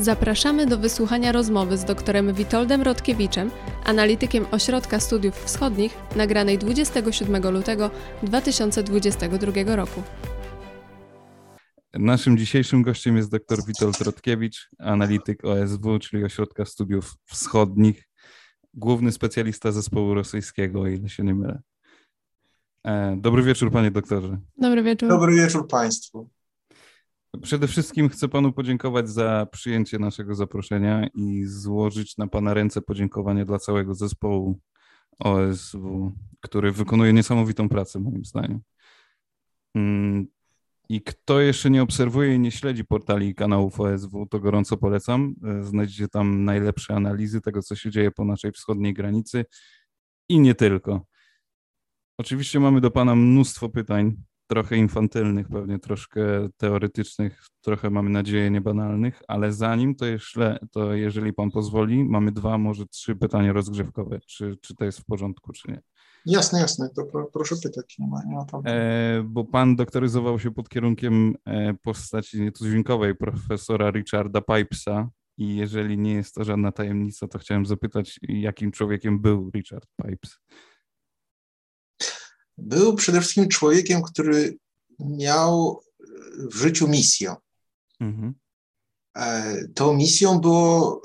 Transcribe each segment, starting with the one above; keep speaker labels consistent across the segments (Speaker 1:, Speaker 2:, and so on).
Speaker 1: Zapraszamy do wysłuchania rozmowy z doktorem Witoldem Rodkiewiczem, analitykiem Ośrodka Studiów Wschodnich, nagranej 27 lutego 2022 roku.
Speaker 2: Naszym dzisiejszym gościem jest dr Witold Rodkiewicz, analityk OSW, czyli Ośrodka Studiów Wschodnich, główny specjalista zespołu rosyjskiego, o ile się nie mylę. E, dobry wieczór, panie doktorze.
Speaker 1: Dobry wieczór.
Speaker 3: Dobry wieczór państwu.
Speaker 2: Przede wszystkim chcę panu podziękować za przyjęcie naszego zaproszenia i złożyć na pana ręce podziękowanie dla całego zespołu OSW, który wykonuje niesamowitą pracę, moim zdaniem. Mm, I kto jeszcze nie obserwuje i nie śledzi portali i kanałów OSW, to gorąco polecam. E, znajdziecie tam najlepsze analizy tego, co się dzieje po naszej wschodniej granicy i nie tylko. Oczywiście mamy do Pana mnóstwo pytań, trochę infantylnych, pewnie troszkę teoretycznych, trochę mamy nadzieję niebanalnych, ale zanim to jeszcze, to jeżeli Pan pozwoli, mamy dwa, może trzy pytania rozgrzewkowe. Czy, czy to jest w porządku, czy nie?
Speaker 3: Jasne, jasne, to pro, proszę pytać, nie ma, nie ma
Speaker 2: e, Bo Pan doktoryzował się pod kierunkiem e, postaci nietuzinkowej profesora Richarda Pipesa, i jeżeli nie jest to żadna tajemnica, to chciałem zapytać, jakim człowiekiem był Richard Pipes?
Speaker 3: Był przede wszystkim człowiekiem, który miał w życiu misję. Mhm. E, tą misją było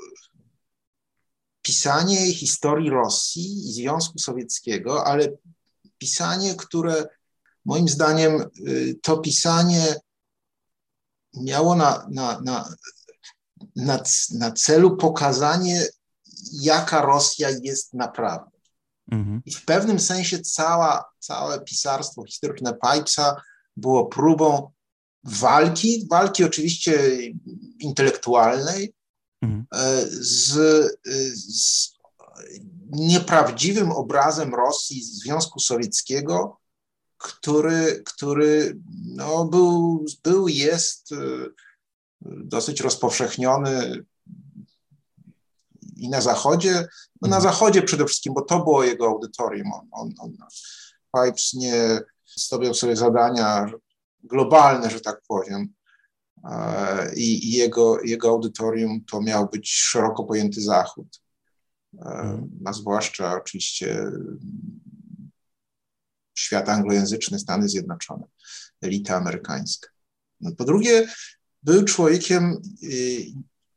Speaker 3: pisanie historii Rosji i Związku Sowieckiego, ale pisanie, które moim zdaniem y, to pisanie miało na, na, na, na, na celu pokazanie, jaka Rosja jest naprawdę. Mhm. I w pewnym sensie cała, całe pisarstwo historyczne Pipesa było próbą walki, walki oczywiście intelektualnej, mhm. E, z, z nieprawdziwym obrazem Rosji, Związku Sowieckiego, który, który no, był, był, jest e, dosyć rozpowszechniony i na Zachodzie, no na mhm. Zachodzie przede wszystkim, bo to było jego audytorium. On, on, on Pipes nie stawiał sobie zadania globalne, że tak powiem. E, I, i jego, jego audytorium to miał być szeroko pojęty Zachód, e, mhm. a zwłaszcza oczywiście świat anglojęzyczny, Stany Zjednoczone, elita amerykańska. No, po drugie, był człowiekiem y,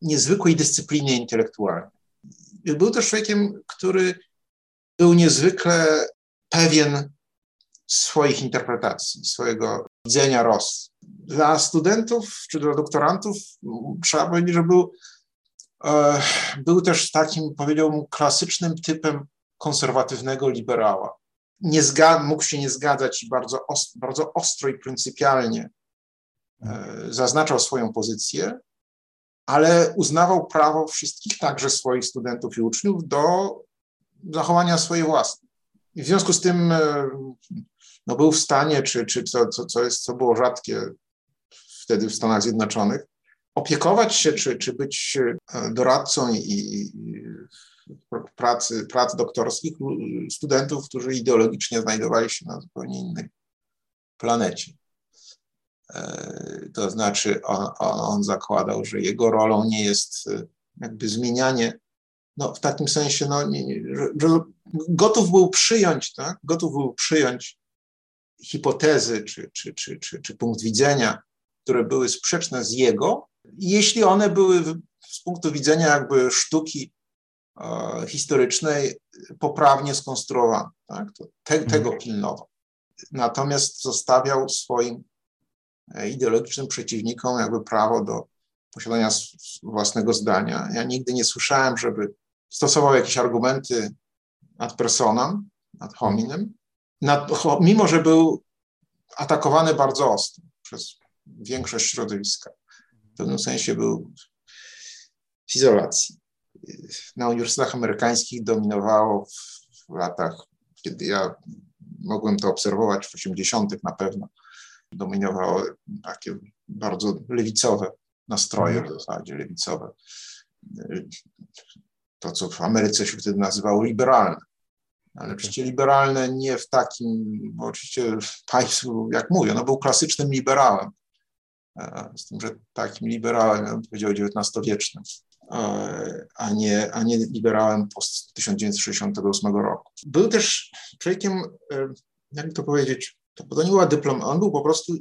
Speaker 3: niezwykłej dyscypliny intelektualnej był też człowiekiem, który był niezwykle pewien swoich interpretacji, swojego widzenia Rosji. Dla studentów czy dla doktorantów trzeba powiedzieć, że był, e, był też takim, powiedziałbym, klasycznym typem konserwatywnego liberała. Nie zga- mógł się nie zgadzać bardzo, ost- bardzo ostro i pryncypialnie e, zaznaczał swoją pozycję, ale uznawał prawo wszystkich, także swoich studentów i uczniów, do zachowania swojej własnej. I w związku z tym e, no, był w stanie, czy, czy co, co, co, jest, co było rzadkie wtedy w Stanach Zjednoczonych, opiekować się, czy, czy być e, doradcą i, i pracy, prac doktorskich studentów, którzy ideologicznie znajdowali się na zupełnie innej planecie. E, to znaczy on, on, zakładał, że jego rolą nie jest e, jakby zmienianie, no w takim sensie, no, nie, że, gotów był przyjąć, tak? gotów był przyjąć hipotezy czy, czy, czy, czy, czy punkt widzenia, które były sprzeczne z jego, jeśli one były z punktu widzenia jakby sztuki e, historycznej poprawnie skonstruowane. Tak? To te, mhm. tego pilnował. Natomiast zostawiał swoim ideologicznym przeciwnikom jakby prawo do posiadania własnego zdania. Ja nigdy nie słyszałem, żeby stosował jakieś argumenty ad personam, ad hominem, nad, mimo że był atakowany bardzo ostro przez większość środowiska. W pewnym sensie był w izolacji. Na uniwersytetach amerykańskich dominowało w, w latach, kiedy ja mogłem to obserwować, w 80. na pewno, dominowały takie bardzo lewicowe nastroje, w zasadzie lewicowe. To, co w Ameryce się wtedy nazywało liberalne. Ale oczywiście liberalne nie w takim, bo oczywiście Pipes, jak mówię, no był klasycznym liberałem. z tym, że takim liberałem, ja bym powiedział, XIX-wiecznym, a nie, a nie liberałem po 1968 roku. Był też człowiekiem, jakby to powiedzieć, to, to nie była dyplom, on był po prostu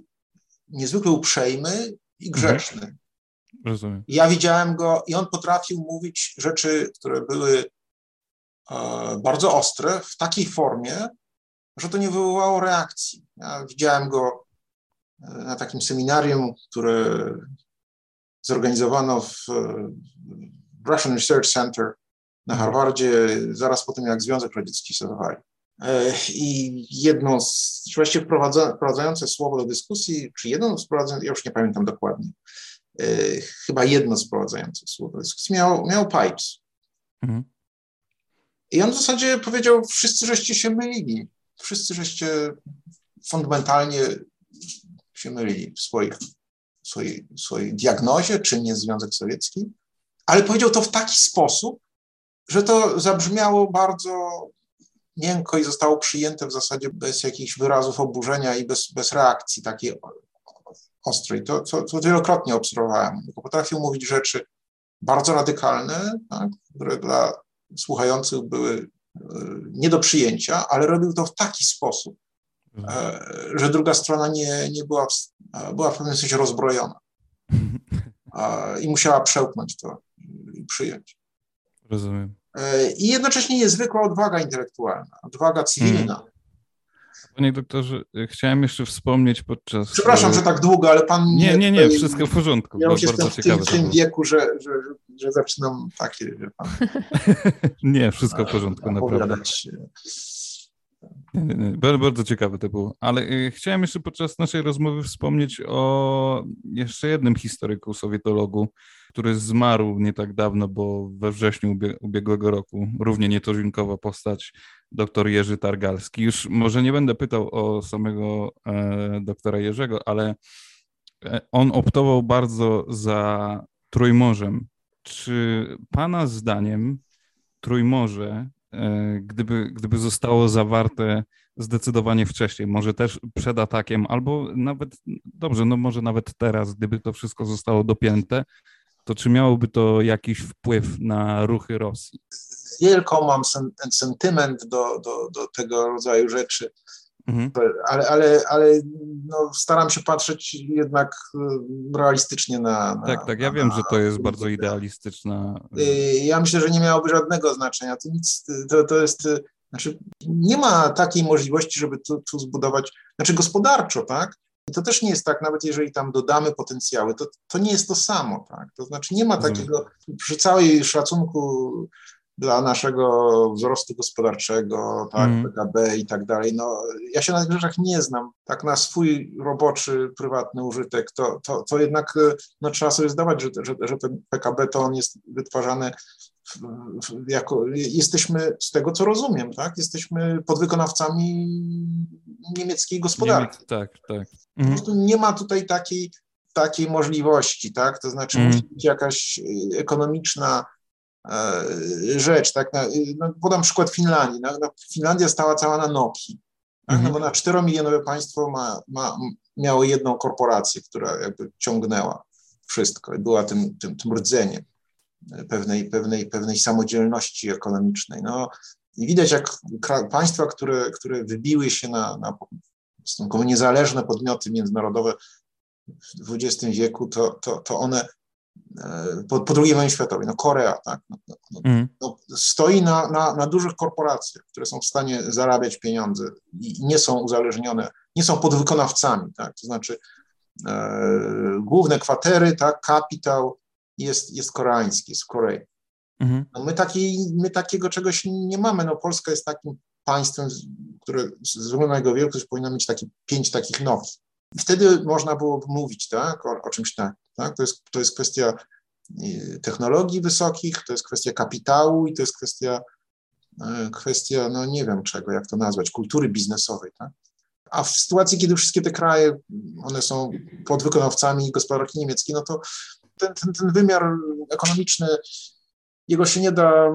Speaker 3: niezwykle uprzejmy i grzeczny. Mhm.
Speaker 2: Rozumiem.
Speaker 3: Ja widziałem go i on potrafił mówić rzeczy, które były e, bardzo ostre, w takiej formie, że to nie wywołało reakcji. Ja widziałem go e, na takim seminarium, które zorganizowano w Russian Research Center na mhm. Harvardzie zaraz po tym, jak Związek Radziecki się zawali. E, I jedno z, właściwie wprowadzające słowo do dyskusji, czy jedno z wprowadzających, ja już nie pamiętam dokładnie, e, chyba jedno z wprowadzających słowo do dyskusji, miał, miał Pipes. Mhm. I on w zasadzie powiedział, wszyscy żeście się mylili, wszyscy żeście fundamentalnie się mylili w swoich, swojej, swojej diagnozie, czym jest Związek Sowiecki, ale powiedział to w taki sposób, że to zabrzmiało bardzo miękko i zostało przyjęte w zasadzie bez jakichś wyrazów oburzenia i bez, bez reakcji takiej ostrej. To, to, to wielokrotnie obserwowałem. Potrafił mówić rzeczy bardzo radykalne, tak, które dla słuchających były e, nie do przyjęcia, ale robił to w taki sposób, e, że druga strona nie, nie była, e, była w pewnym sensie rozbrojona i musiała przełknąć to i przyjąć.
Speaker 2: Rozumiem.
Speaker 3: E, i jednocześnie niezwykła odwaga intelektualna, odwaga cywilna. Hmm.
Speaker 2: Panie doktorze, chciałem jeszcze wspomnieć podczas...
Speaker 3: Przepraszam, że tak długo, ale pan...
Speaker 2: Nie, nie, nie, wszystko w porządku.
Speaker 3: Ja już jestem w tym, w tym wieku, że, że, że zaczynam takie, wie pan...
Speaker 2: nie, wszystko w porządku, naprawdę. Bardzo, ciekawe to było. Ale y, chciałem jeszcze podczas naszej rozmowy wspomnieć o jeszcze jednym historyku, sowietologu, który zmarł nie tak dawno, bo we wrześniu ubiegłego roku, równie nietuzinkowa postać, dr Jerzy Targalski. Już może nie będę pytał o samego e, doktora Jerzego, ale e, on optował bardzo za Trójmorzem. Czy pana zdaniem Trójmorze gdyby, gdyby zostało zawarte zdecydowanie wcześniej, może też przed atakiem, albo nawet, dobrze, no może nawet teraz, gdyby to wszystko zostało dopięte, to czy miałoby to jakiś wpływ na ruchy Rosji?
Speaker 3: Wielką mam sentyment do, do, do tego rodzaju rzeczy. Mhm. Ale, ale, ale no, staram się patrzeć jednak y, realistycznie na. na
Speaker 2: tak, tak, ja na, wiem, że to jest bardzo idealistyczna.
Speaker 3: Y, ja myślę, że nie miałoby żadnego znaczenia. To, nic, to, to jest. Y, znaczy, nie ma takiej możliwości, żeby tu, tu zbudować, znaczy gospodarczo, tak? I to też nie jest tak, nawet jeżeli tam dodamy potencjały, to, to nie jest to samo, tak? To znaczy nie ma takiego, przy całej szacunku dla naszego wzrostu gospodarczego, tak, mm. PKB i tak dalej. No, ja się na tych rzeczach nie znam. Tak na swój roboczy, prywatny użytek, to, to, to jednak no, trzeba sobie zdawać, że, że, że ten PKB to on jest wytwarzany w, w, jako, jesteśmy, z tego co rozumiem, tak, jesteśmy podwykonawcami niemieckiej gospodarki.
Speaker 2: Niemiec, tak, tak. Mhm.
Speaker 3: Po prostu nie ma tutaj takiej, takiej możliwości, tak, to znaczy mm. musi być jakaś ekonomiczna E, rzecz. Tak? No, podam przykład Finlandii. No, no, Finlandia stała cała na Nokii, tak? no, bo na 4-milionowe państwo ma, ma, miało jedną korporację, która jakby ciągnęła wszystko i była tym, tym, tym rdzeniem pewnej, pewnej, pewnej samodzielności ekonomicznej. No, I widać, jak państwa, które, które wybiły się na, na stosunkowo niezależne podmioty międzynarodowe w XX wieku, to, to, to one E, po, po II wojnie światowej, no Korea, tak, no, no, no, mm. no, stoi na, na, na dużych korporacjach, które są w stanie zarabiać pieniądze i nie są uzależnione, nie są podwykonawcami, tak, to znaczy e, główne kwatery, tak, kapitał jest, jest koreański, jest w Korei. Mm. No my, takiej, my takiego czegoś nie mamy, no Polska jest takim państwem, które ze względu na jego wielkość powinno mieć takie pięć takich Nokii. Wtedy można było mówić tak, o, o czymś tak, tak? To, jest, to jest kwestia y, technologii wysokich, to jest kwestia kapitału i to jest kwestia, y, kwestia no nie wiem czego, jak to nazwać, kultury biznesowej. Tak? A w sytuacji, kiedy wszystkie te kraje, one są podwykonawcami gospodarki niemieckiej, no to ten, ten, ten wymiar ekonomiczny, jego się nie da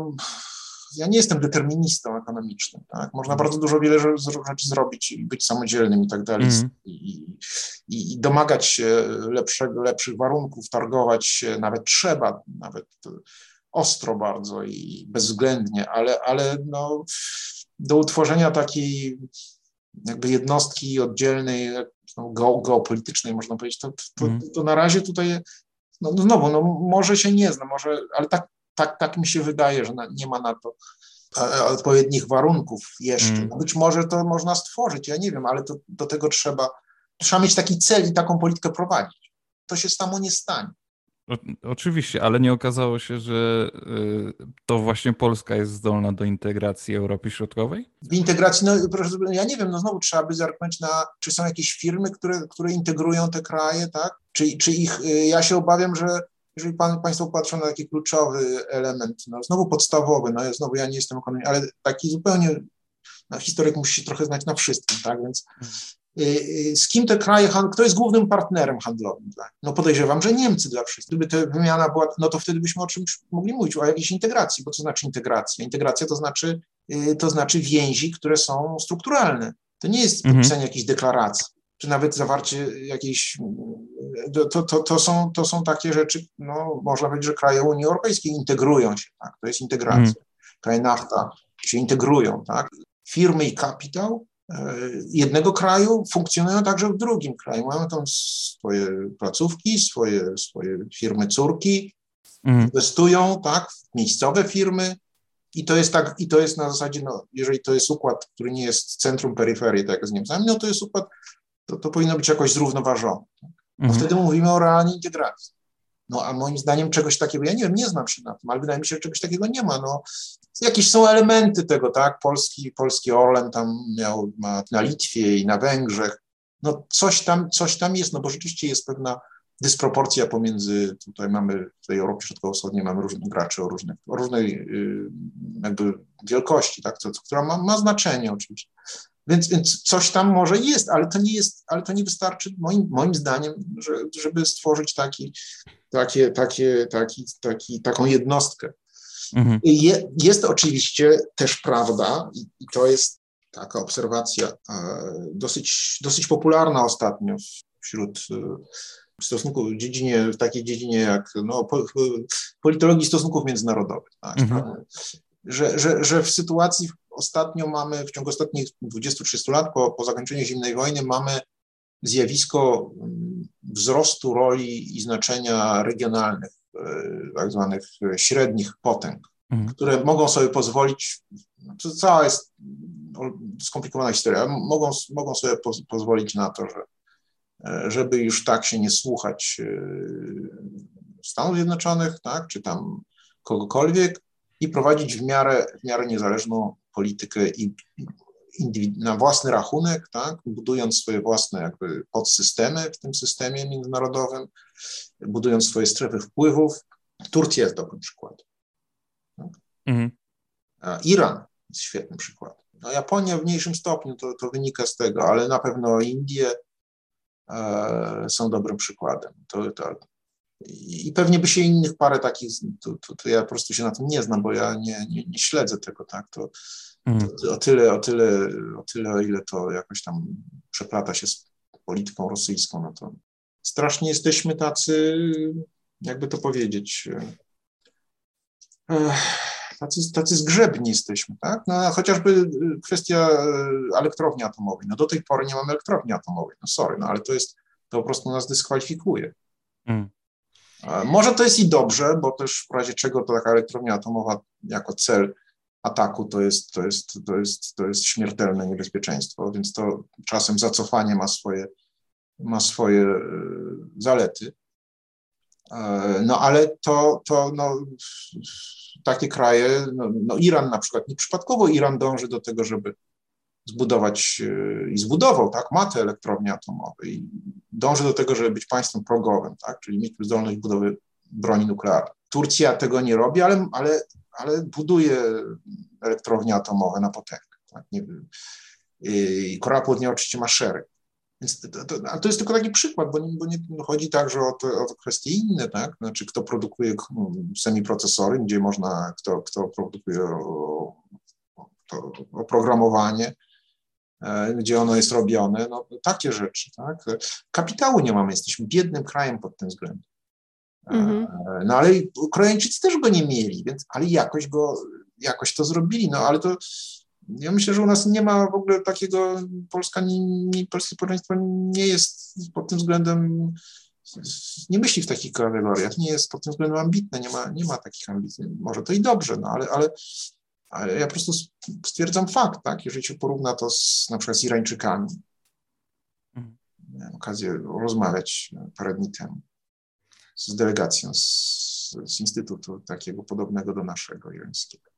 Speaker 3: ja nie jestem deterministą ekonomicznym, tak? Można bardzo dużo wiele rzeczy zrobić i być samodzielnym i tak dalej. Mm. I, i, I, domagać się lepszego, lepszych warunków, targować się, nawet trzeba, nawet ostro bardzo i bezwzględnie, ale, ale no, do utworzenia takiej jakby jednostki oddzielnej, no, geopolitycznej, można powiedzieć, to, to, mm. to na razie tutaj, no znowu, no, może się nie zna, może, ale tak, tak, tak mi się wydaje, że nie ma na to e, odpowiednich warunków jeszcze. Mm. Być może to można stworzyć, ja nie wiem, ale to, do tego trzeba, trzeba mieć taki cel i taką politykę prowadzić. To się samo nie stanie.
Speaker 2: O, oczywiście, ale nie okazało się, że y, to właśnie Polska jest zdolna do integracji Europy Środkowej?
Speaker 3: W integracji, no proszę, ja nie wiem, no znowu trzeba by zerknąć na, czy są jakieś firmy, które, które integrują te kraje, tak? Czy, czy ich, y, ja się obawiam, że jeżeli pan, Państwo patrzą na taki kluczowy element, no znowu podstawowy, no znowu ja nie jestem ekonomistą, ale taki zupełnie, no historyk musi się trochę znać na wszystkim, tak, więc. Y, y, z kim te kraje, kto jest głównym partnerem handlowym? No podejrzewam, że Niemcy dla wszystkich. Gdyby ta wymiana była, no to wtedy byśmy o czymś mogli mówić, o jakiejś integracji, bo co znaczy integracja? Integracja to znaczy, y, to znaczy więzi, które są strukturalne. To nie jest mhm. podpisanie mhm. jakiejś deklaracji, czy nawet zawarcie jakiejś, to, to, to, są, to są takie rzeczy, no można powiedzieć, że kraje Unii Europejskiej integrują się, tak? to jest integracja. Mhm. Kraje NAFTA się integrują, tak? Firmy i kapitał E, jednego kraju funkcjonują także w drugim kraju. Mają tam swoje placówki, swoje, swoje firmy córki, mm. inwestują tak, w miejscowe firmy i to jest tak, i to jest na zasadzie, no, jeżeli to jest układ, który nie jest centrum peryferii, tak jak z Niemcami, no to jest układ, to, to powinno być jakoś zrównoważone. Mm. Wtedy mówimy o realnej integracji. No a moim zdaniem czegoś takiego, ja nie wiem, nie znam się na tym, ale wydaje mi się, że czegoś takiego nie ma. No, jakieś są elementy tego, tak? Polski, polski Orlen tam miał ma na Litwie i na Węgrzech. No coś tam, coś tam jest, no bo rzeczywiście jest pewna dysproporcja pomiędzy, tutaj mamy, w tej Europie Środkowo-Wschodniej mamy różnych graczy o, różnych, o różnej y, jakby wielkości, tak? Co, która ma, ma znaczenie oczywiście. Więc, więc coś tam może jest, ale to nie jest, ale to nie wystarczy moim, moim zdaniem, że, żeby stworzyć taki, takie, takie, taki, taki, taką jednostkę. Mhm. Je, jest oczywiście też prawda, i, i to jest taka obserwacja e, dosyć, dosyć popularna ostatnio wśród e, stosunków w dziedzinie, w takiej dziedzinie jak no, po, politologii stosunków międzynarodowych, tak, mhm. Że, że, że w sytuacji ostatnio mamy, w ciągu ostatnich 20-30 lat po, po zakończeniu zimnej wojny mamy zjawisko mm, wzrostu roli i znaczenia regionalnych, e, tak zwanych średnich potęg, mhm. które mogą sobie pozwolić, to cała jest skomplikowana historia, mogą, mogą sobie poz, pozwolić na to, że, e, żeby już tak się nie słuchać e, Stanów Zjednoczonych, tak, czy tam kogokolwiek i prowadzić w miarę, w miarę niezależną politykę i na własny rachunek, tak, budując swoje własne jakby podsystemy w tym systemie międzynarodowym, budując swoje strefy wpływów. Turcja jest dobrym przykładem. Tak? Mhm. Iran jest świetnym przykładem. No, Japonia w mniejszym stopniu to, to wynika z tego, ale na pewno Indie e, są dobrym przykładem. To, to, i pewnie by się innych parę takich, to, to, to, ja po prostu się na tym nie znam, bo ja nie, nie, nie śledzę tego, tak, to, mm. to, o, tyle, o, tyle, o tyle, o ile to jakoś tam przeplata się z polityką rosyjską, no to strasznie jesteśmy tacy, jakby to powiedzieć, tacy, tacy zgrzebni jesteśmy, tak, no, chociażby kwestia elektrowni atomowej, no do tej pory nie mamy elektrowni atomowej, no sorry, no ale to jest, to po prostu nas dyskwalifikuje. Mm. Może to jest i dobrze, bo też w razie czego to taka elektrownia atomowa jako cel ataku to jest, to jest, to jest, to jest śmiertelne niebezpieczeństwo, więc to czasem zacofanie ma swoje, ma swoje e, zalety. E, no ale to, to no, takie kraje, no, no Iran na przykład, nieprzypadkowo Iran dąży do tego, żeby zbudować e, i zbudował, tak, ma te elektrownie atomowe i dąży do tego, żeby być państwem progowym, tak, czyli mieć zdolność budowy broni nuklearnej. Turcja tego nie robi, ale, ale, ale buduje elektrownie atomowe na potęgę. Tak, nie, i Korea Południowa oczywiście ma szereg. Więc to, to, ale to jest tylko taki przykład, bo nie, bo nie chodzi także o, to, o kwestie inne, tak? Znaczy, kto produkuje semiprocesory, gdzie można, kto, kto produkuje to oprogramowanie, gdzie ono jest robione, no takie rzeczy, tak? Kapitału nie mamy, jesteśmy biednym krajem pod tym względem. Mhm. No ale Ukraińczycy też go nie mieli, więc, ale jakoś go, jakoś to zrobili, no ale to ja myślę, że u nas nie ma w ogóle takiego, Polska, nie, nie, polskie społeczeństwo nie jest pod tym względem, nie myśli w takich kategoriach, nie jest pod tym względem ambitne, nie ma, nie ma takich ambicji. Może to i dobrze, no ale, ale, ale ja po prostu stwierdzam fakt, tak, jeżeli się porówna to z, na przykład z Irańczykami. Mhm. Miałem okazję rozmawiać parę dni temu z delegacją z, z instytutu takiego podobnego do naszego irańskiego.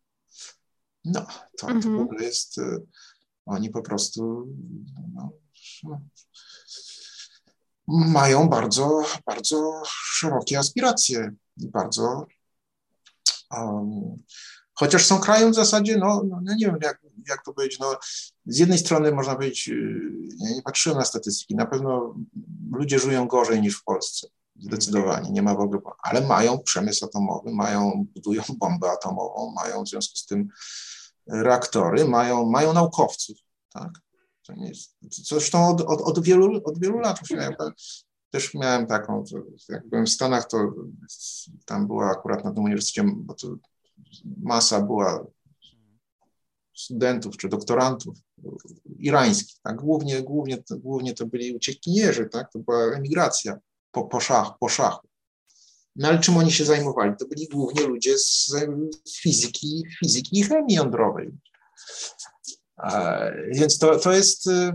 Speaker 3: No, to, mhm. to w mhm. ogóle jest, y, oni po prostu no, mają bardzo, bardzo szerokie aspiracje i bardzo, um, chociaż są krajem w zasadzie, no, no, no nie wiem jak, jak to powiedzieć, no, z jednej strony można powiedzieć, y, ja nie patrzyłem na statystyki, na pewno ludzie żyją gorzej niż w Polsce, zdecydowanie, nie ma w ogóle, ale mają przemysł atomowy, mają, budują bombę atomową, mają w związku z tym reaktory, mają, mają naukowców, tak? To nie jest, zresztą od, od, od, wielu, od wielu lat miałem, też miałem taką, jak byłem w Stanach, to tam była akurat na tym uniwersytecie, bo to masa była studentów czy doktorantów irańskich, tak? głównie, głównie, głównie to byli uciekinierzy, tak? to była emigracja po, po, szach, po szachu. No ale czym oni się zajmowali? To byli głównie ludzie z fizyki, fizyki i chemii jądrowej. Więc to, to jest. Y,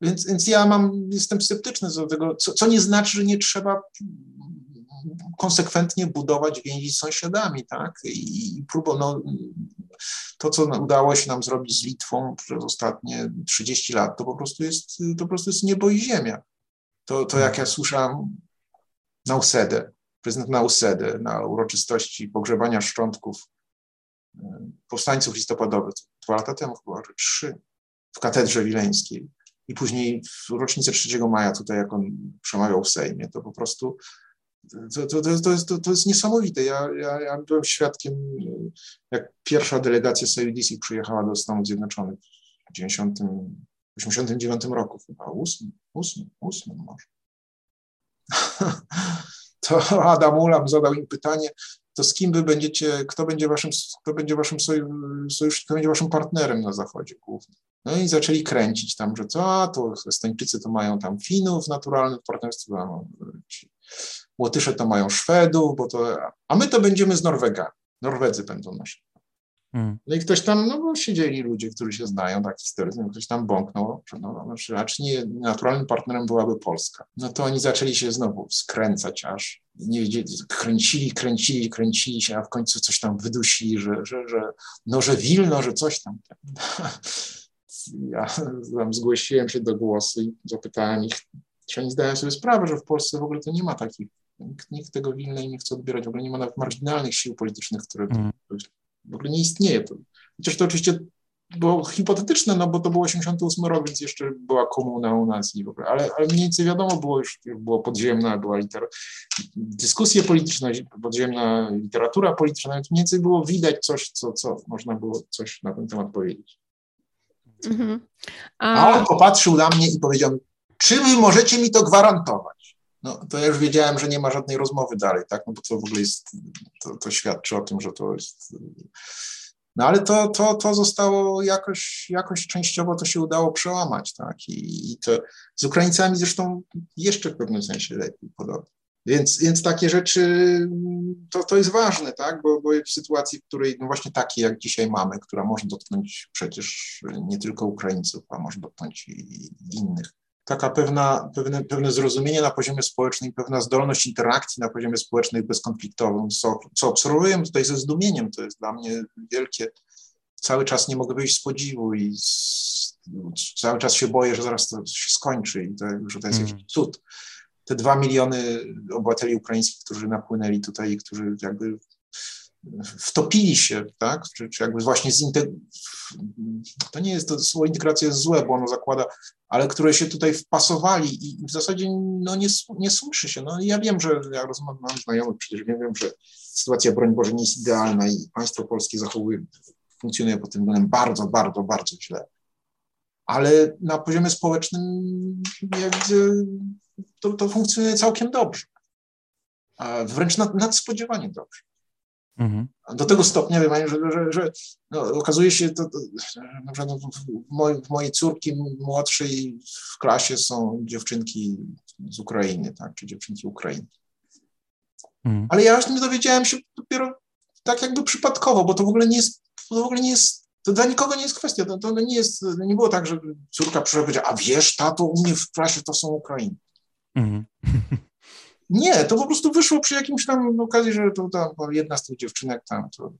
Speaker 3: więc, więc ja mam, jestem sceptyczny do tego, co, co nie znaczy, że nie trzeba konsekwentnie budować więzi z sąsiadami, tak? I, i no, to, co udało się nam zrobić z Litwą przez ostatnie 30 lat, to po prostu jest, to po prostu jest niebo i ziemia. To, to jak ja słyszałem Nausedę, prezydent Nausedę na uroczystości pogrzebania szczątków e, powstańców listopadowych, dwa lata temu chyba, czy trzy, w katedrze wileńskiej i później w rocznicę 3 maja tutaj, jak on przemawiał w Sejmie, to po prostu to, to, to, to, jest, to, jest niesamowite. Ja, ja, ja byłem świadkiem, jak pierwsza delegacja Sejudisi przyjechała do Stanów Zjednoczonych w 90, 89 roku, chyba 8, 8, 8 może. to Adam Ulam zadał im pytanie, to z kim wy będziecie, kto będzie waszym, kto będzie waszym sojusznikiem, kto będzie waszym partnerem na Zachodzie głównie. No i zaczęli kręcić tam, że co, a to Estończycy to mają tam Finów w partnerstwie, a Łotysze to mają Szwedów, bo to, a my to będziemy z Norwegami. Norwedzy będą nasi. Hmm. No i ktoś tam, no bo siedzieli ludzie, którzy się znają, tak historycznie, ktoś tam bąknął, że no, znaczy, raczej nie, naturalnym partnerem byłaby Polska. No to oni zaczęli się znowu skręcać aż, nie wiedzieli, kręcili, kręcili, kręcili się, a w końcu coś tam wydusili, że, że, że no, że Wilno, że coś tam. Ja tam zgłosiłem się do głosu i zapytałem ich, czy oni zdają sobie sprawę, że w Polsce w ogóle to nie ma takich, nikt, nikt tego Wilna nie chce odbierać, w ogóle nie ma nawet marginalnych sił politycznych, które mm w ogóle nie istnieje. To, chociaż to oczywiście było hipotetyczne, no bo to był 88 rok, więc jeszcze była komuna u nas i w ogóle, ale, ale mniej więcej wiadomo było już, było podziemna, była liter... dyskusje polityczne, podziemna literatura polityczna, więc mniej więcej było widać coś, co, co można było coś na ten temat powiedzieć. Mhm. A... A on popatrzył na mnie i powiedział, czy wy możecie mi to gwarantować? no to ja już wiedziałem, że nie ma żadnej rozmowy dalej, tak, no bo to w ogóle jest, to, to świadczy o tym, że to jest, no ale to, to, to zostało jakoś, jakoś częściowo to się udało przełamać, tak, i, i to z Ukraińcami zresztą jeszcze w pewnym sensie lepiej podobnie. Więc, więc takie rzeczy to, to jest ważne, tak? Bo, bo w sytuacji, w której no właśnie takiej jak dzisiaj mamy, która może dotknąć przecież nie tylko Ukraińców, a może dotknąć i innych, taka pewna, pewne, pewne zrozumienie na poziomie społecznym, pewna zdolność interakcji na poziomie społecznym bezkonfliktowym, co, co obserwuję tutaj ze zdumieniem, to jest dla mnie wielkie. Cały czas nie mogę wyjść z podziwu i z, cały czas się boję, że zaraz to się skończy i to, że to jest mm. jakiś cud. Te dwa miliony obywateli ukraińskich, którzy napłynęli tutaj i którzy jakby wtopili się, tak? Czy, czy jakby właśnie zinteg... to nie jest, to słowo integracja jest złe, bo ono zakłada, ale które się tutaj wpasowali i w zasadzie no nie, nie słyszy się. No ja wiem, że ja rozmawiam, mam znajomych, przecież wiem, wiem, że sytuacja, broń Boże, nie jest idealna i państwo polskie zachowuje funkcjonuje pod tym względem bardzo, bardzo, bardzo źle. Ale na poziomie społecznym jakby to, to funkcjonuje całkiem dobrze. Wręcz nad, nadspodziewanie dobrze. Mhm. Do tego stopnia, wie że, że, że no, okazuje się, to, na przykład w, moj, w mojej córki młodszej w klasie są dziewczynki z Ukrainy, tak, czy dziewczynki Ukrainy. Mhm. Ale ja tym dowiedziałem się dopiero tak jakby przypadkowo, bo to w ogóle nie jest, to w ogóle nie jest, to dla nikogo nie jest kwestia, to, to nie jest, nie było tak, że córka przyszła i powiedziała, a wiesz, tato, u mnie w klasie to są Ukrainy. Mhm. Nie, to po prostu wyszło przy jakimś tam okazji, że to tam jedna z tych dziewczynek tam, to,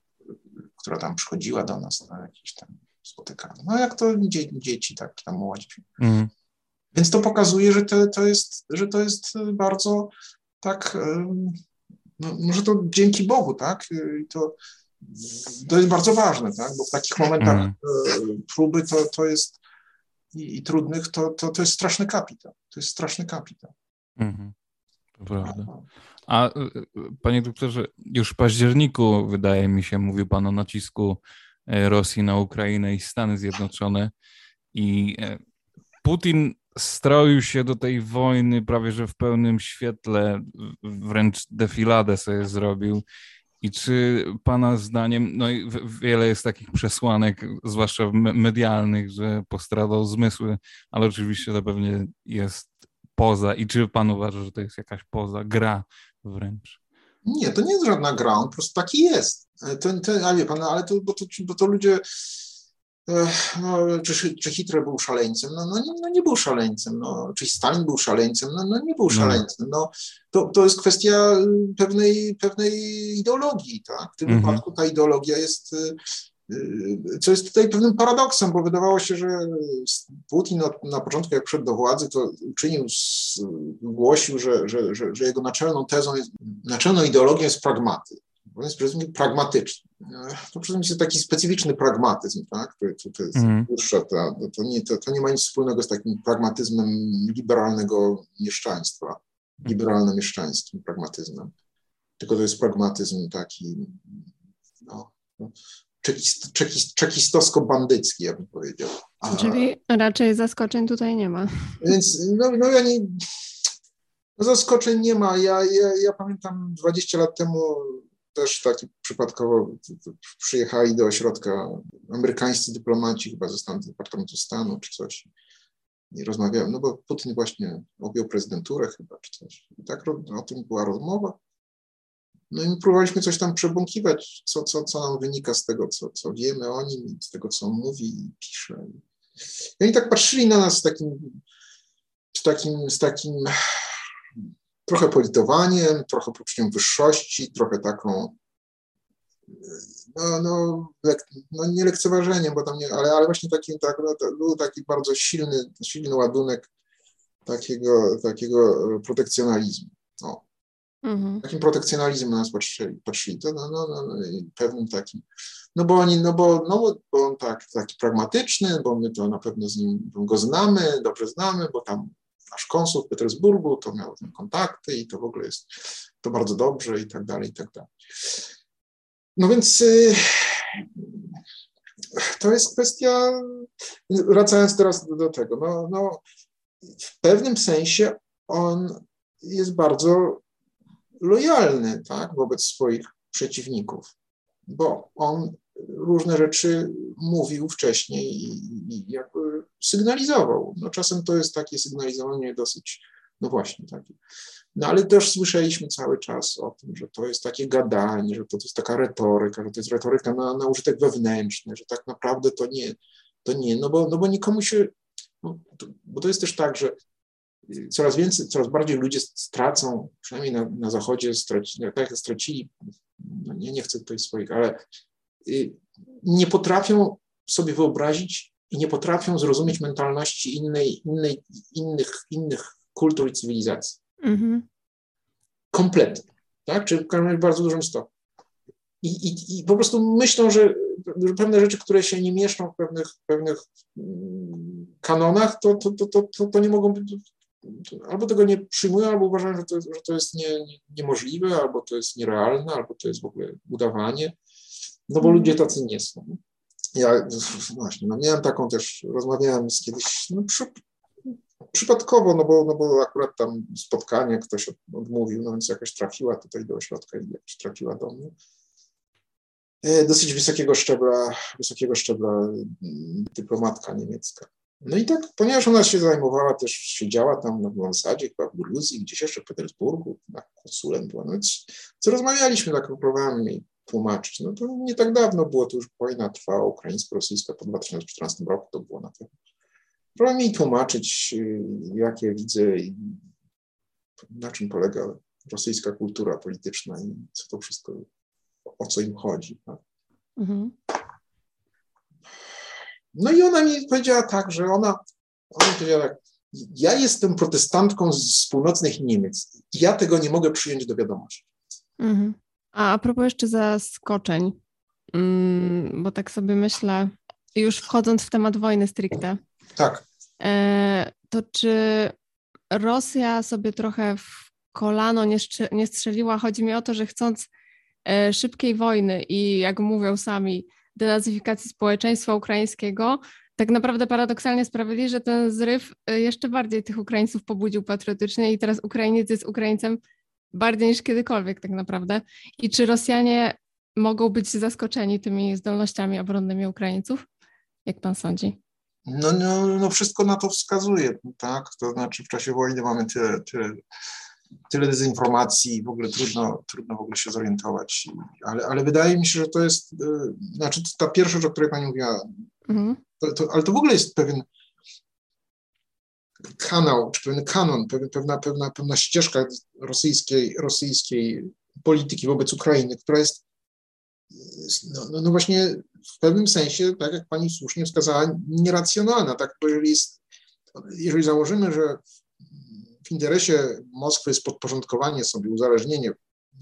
Speaker 3: która tam przychodziła do nas, to jakieś tam spotykano. No jak to dzie, dzieci, tak tam młodzi. Mm. Więc to pokazuje, że to, to, jest, że to jest bardzo tak, no, może to dzięki Bogu, tak? I to, to jest bardzo ważne, tak? Bo w takich momentach mm. próby to, to jest i, i, trudnych, to, to, to jest straszny kapitał. To jest straszny kapitał. Mm.
Speaker 2: Prawda. A y, y, panie doktorze, już w październiku, wydaje mi się, mówił pan o nacisku e, Rosji na Ukrainę i Stany Zjednoczone. I e, Putin stroił się do tej wojny prawie że w pełnym świetle, wręcz defiladę sobie zrobił. I czy Pana zdaniem, no i wiele jest takich przesłanek, zwłaszcza medialnych, że postradał zmysły, ale oczywiście to pewnie jest poza i czy pan uważa, że to jest jakaś poza, gra wręcz?
Speaker 3: Nie, to nie jest żadna gra, on po prostu taki jest. Ten, ten, ale wie pan, ale to, bo, to, bo to ludzie, no, czy, czy Hitler był szaleńcem? No, no, nie, no nie był szaleńcem. No, czy Stalin był szaleńcem? No, no nie był szaleńcem. No, to, to jest kwestia pewnej, pewnej ideologii. Tak? W tym mm -hmm. wypadku ta ideologia jest co jest tutaj pewnym paradoksem, bo wydawało się, że Putin na początku, jak przyszedł do władzy, to uczynił, głosił, że, że, że, że jego naczelną tezą jest, naczelną ideologią jest pragmatyzm. On jest przede pragmatyczny. To przede wszystkim taki specyficzny pragmatyzm, tak? to, to jest mm. dłuższa, to, to, nie, to, to nie ma nic wspólnego z takim pragmatyzmem liberalnego mieszczaństwa, liberalnym mieszczaństwem, pragmatyzmem. Tylko to jest pragmatyzm taki, no, czekist, czekist, czekistosko-bandycki, ja bym powiedział.
Speaker 1: A, Czyli raczej zaskoczeń tutaj nie ma.
Speaker 3: Więc no, no ja nie, no zaskoczeń nie ma. Ja, ja, ja pamiętam 20 lat temu też taki przypadkowo przyjechali do ośrodka amerykańscy dyplomaci chyba ze Stanów Departamentu Stanu czy coś i rozmawiałem, no bo Putin właśnie objął prezydenturę chyba czy coś. I tak o tym była rozmowa. No i próbowaliśmy coś tam przebąkiwać, co, co, co nam wynika z tego, co, co wiemy o nim, z tego, co mówi i pisze. I oni tak patrzyli na nas z takim, z takim, z takim trochę politowaniem, trochę poczuciem wyższości, trochę taką, no, no, lek, no nie lekceważeniem, bo tam nie, ale, ale właśnie taki, tak, no, był taki bardzo silny, silny ładunek takiego, takiego protekcjonalizmu. Mhm. Takim protekcjonalizmem na nas patrzyli, to no, no, no, no pewnym takim, no bo oni, no bo, no bo on tak, taki pragmatyczny, bo my to na pewno z nim go znamy, dobrze znamy, bo tam nasz konsul w Petersburgu to miał te kontakty i to w ogóle jest to bardzo dobrze i tak dalej, i tak dalej. No więc y, to jest kwestia, wracając teraz do, do tego, no, no w pewnym sensie on jest bardzo lojalny tak, wobec swoich przeciwników, bo on różne rzeczy mówił wcześniej i, i jakby sygnalizował. No czasem to jest takie sygnalizowanie dosyć, no właśnie takie. No ale też słyszeliśmy cały czas o tym, że to jest takie gadanie, że to, to jest taka retoryka, że to jest retoryka na, na użytek wewnętrzny, że tak naprawdę to nie, to nie, no bo, no bo nikomu się, no, to, bo to jest też tak, że coraz więcej, coraz bardziej ludzie stracą, przynajmniej na, na Zachodzie, straci, tak jak stracili, no nie, nie chcę tutaj swoich, ale y, nie potrafią sobie wyobrazić i nie potrafią zrozumieć mentalności innej, innej, innych, innych kultur i cywilizacji. Mm-hmm. Kompletnie. Tak? Czy w bardzo dużym stopniu. I, i, I po prostu myślą, że, że pewne rzeczy, które się nie mieszczą w pewnych, pewnych mm, kanonach, to, to, to, to, to nie mogą być, albo tego nie przyjmują, albo uważają, że to, że to jest nie, nie, niemożliwe, albo to jest nierealne, albo to jest w ogóle udawanie, no bo mhm. ludzie tacy nie są. ja właśnie, no miałem taką też, rozmawiałem z kiedyś, no przy, przypadkowo, no bo, no bo akurat tam spotkanie ktoś odmówił, no więc jakaś trafiła tutaj do ośrodka i jakaś trafiła do mnie. E, dosyć wysokiego szczebla, wysokiego szczebla mm, dyplomatka niemiecka. No i tak, ponieważ ona się zajmowała też, siedziała tam na ambasadzie, chyba w Gruzji, gdzieś jeszcze w Petersburgu, na konsulem była, no co rozmawialiśmy, tak próbowałem jej tłumaczyć. No to nie tak dawno było, to już wojna trwała ukraińsko-rosyjska po 2014 roku, to było na pewno. Próbowałem mi tłumaczyć, y, jakie widzę i na czym polega rosyjska kultura polityczna i co to wszystko, o co im chodzi. Tak? Mhm. No i ona mi powiedziała tak, że ona, ona powiedziała tak, ja jestem protestantką z północnych Niemiec. Ja tego nie mogę przyjąć do wiadomości.
Speaker 1: Mhm. A a propos jeszcze zaskoczeń, mm, bo tak sobie myślę, już wchodząc w temat wojny stricte.
Speaker 3: Tak.
Speaker 1: E, to czy Rosja sobie trochę w kolano nie, nie strzeliła? Chodzi mi o to, że chcąc e, szybkiej wojny i jak mówią sami, denazyfikacji społeczeństwa ukraińskiego, tak naprawdę paradoksalnie sprawili, że ten zryw e, jeszcze bardziej tych Ukraińców pobudził patriotycznie i teraz Ukrainiec jest Ukraińcem bardziej niż kiedykolwiek tak naprawdę. I czy Rosjanie mogą być zaskoczeni tymi zdolnościami obronnymi Ukraińców? Jak pan sądzi?
Speaker 3: No, no, no wszystko na to wskazuje, tak? To znaczy w czasie wojny mamy tyle, tyle, tyle dezinformacji, w ogóle trudno, trudno w ogóle się zorientować. Ale, ale wydaje mi się, że to jest, y, znaczy ta pierwsza rzecz, o której pani mówiła, mhm. to, to, ale to w ogóle jest pewien kanał, czy pewien kanon, pewna, pewna, pewna ścieżka rosyjskiej, rosyjskiej polityki wobec Ukrainy, która jest no, no, no, właśnie w pewnym sensie, tak jak pani słusznie wskazała, nieracjonalna, tak, bo jeżeli, jest, jeżeli założymy, że w interesie Moskwy jest podporządkowanie sobie, uzależnienie,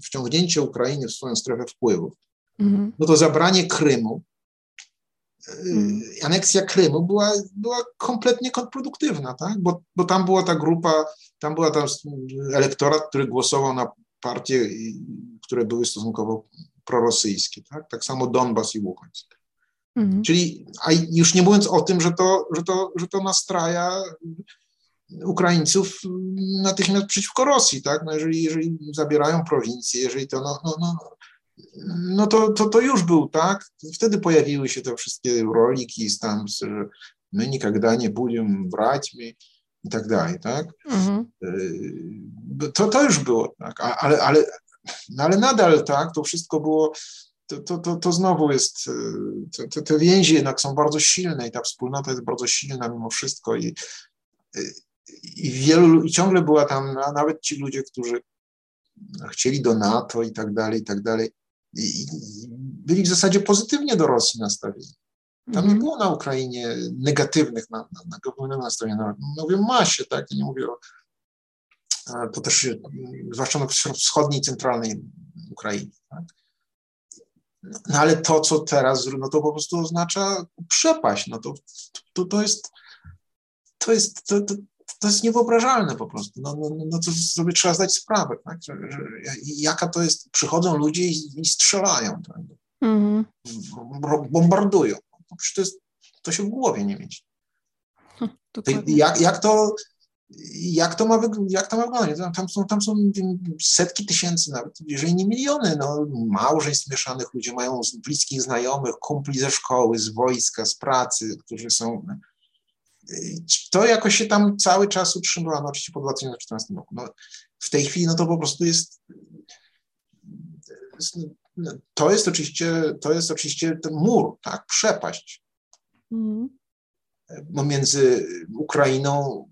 Speaker 3: wciągnięcie Ukrainy w swoją strefę wpływów, mhm. no to zabranie Krymu Hmm. aneksja Krymu była, była kompletnie kontrproduktywna, tak? bo, bo tam była ta grupa, tam była tam elektorat, który głosował na partie, które były stosunkowo prorosyjskie, tak? tak samo Donbas i Ługańsk. Mhm. Czyli, a już nie mówiąc o tym, że to, że to, że to nastraja Ukraińców natychmiast przeciwko Rosji, tak? No jeżeli, jeżeli zabierają prowincje, jeżeli to, no, no, no, no to, to, to już był, tak? Wtedy pojawiły się te wszystkie roliki tam, że my nigdy nie będziemy brać i tak dalej, tak? Mhm. Y, to, to już było, tak? Ale, ale, no ale nadal, tak, to wszystko było, to, to, to, to znowu jest, y, te, te więzi jednak są bardzo silne i ta wspólnota jest bardzo silna mimo wszystko i, y, i wielu, i ciągle była tam, nawet ci ludzie, którzy chcieli do NATO i tak dalej, i tak dalej, i, byli w zasadzie pozytywnie do Rosji nastawieni. Tam nie mhm. było na Ukrainie negatywnych na, na, negatywnych nastawień. No, mówię masie, tak? Ja nie mówię o to też zwłaszcza na wschodniej, centralnej Ukrainie. Tak? No ale to, co teraz, no to po prostu oznacza przepaść. No to, to, to jest, to jest, to, to, to jest niewyobrażalne po prostu. No, no, no to sobie trzeba zdać sprawę, tak? że, że, jaka to jest, przychodzą ludzie i, i strzelają, tak? mm bombardują. No, to, jest, to się w głowie nie mieści. Jak, jak, to, jak, to ma, jak to ma wyglądać? Tam są, tam są setki tysięcy nawet, jeżeli nie miliony no, małżeństw mieszanych, ludzie mają bliskich znajomych, kumpli ze szkoły, z wojska, z pracy, którzy są to jakoś się tam cały czas utrzymywano, oczywiście po 2014 roku. No, w tej chwili no to po prostu jest to jest oczywiście, to jest oczywiście ten mur, tak, przepaść mm. między Ukrainą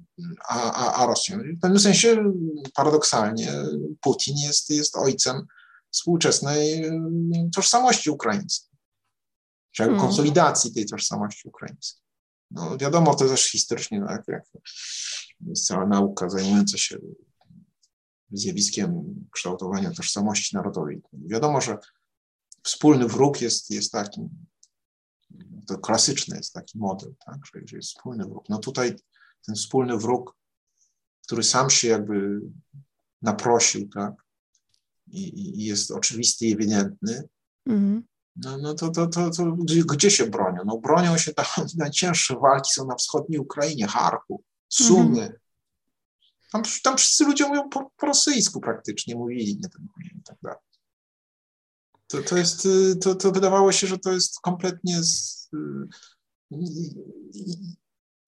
Speaker 3: a, a, a Rosją. W pewnym sensie paradoksalnie Putin jest, jest ojcem współczesnej tożsamości ukraińskiej, czy mm. konsolidacji tej tożsamości ukraińskiej. No wiadomo, to też historycznie, no, jak, jest cała nauka zajmująca się zjawiskiem kształtowania tożsamości narodowej. Wiadomo, że wspólny wróg jest, jest takim, to klasyczny jest taki model, tak, że jest wspólny wróg. No tutaj ten wspólny wróg, który sam się jakby naprosił, tak, i, i jest oczywisty i ewidentny, mhm. No, no to, to, to, to gdzie, się bronią? No bronią się tam, najcięższe walki są na wschodniej Ukrainie, Charku, Sumy. Mhm. Tam, tam wszyscy ludzie mówią po, po rosyjsku praktycznie, mówili, nie ten i tak dalej. To, to jest, y, to, to wydawało się, że to jest kompletnie z,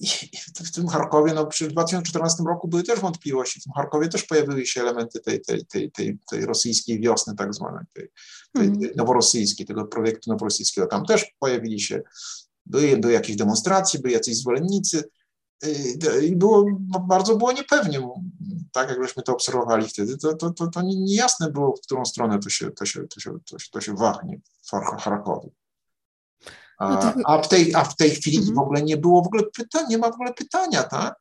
Speaker 3: y, w tym Charkowie, no przecież w 2014 roku były też wątpliwości. W tym Charkowie też pojawiły się elementy tej, tej, tej, tej, tej rosyjskiej wiosny, tak zwanej, tej, tej, mm. noworosyjskiej, tego projektu noworosyjskiego. Tam też pojawili się, były, były jakieś demonstracje, były jacyś zwolennicy y, i było, no, bardzo było niepewnie, tak jak żeśmy to obserwowali wtedy, to, to, to, to niejasne było, w którą stronę to się, to się, to się, to się, to się wahnie w Charkowie. A, no a, w, tej, a w tej chwili mhm. w ogóle nie było w ogóle pytań, nie ma w ogóle pytania, tak?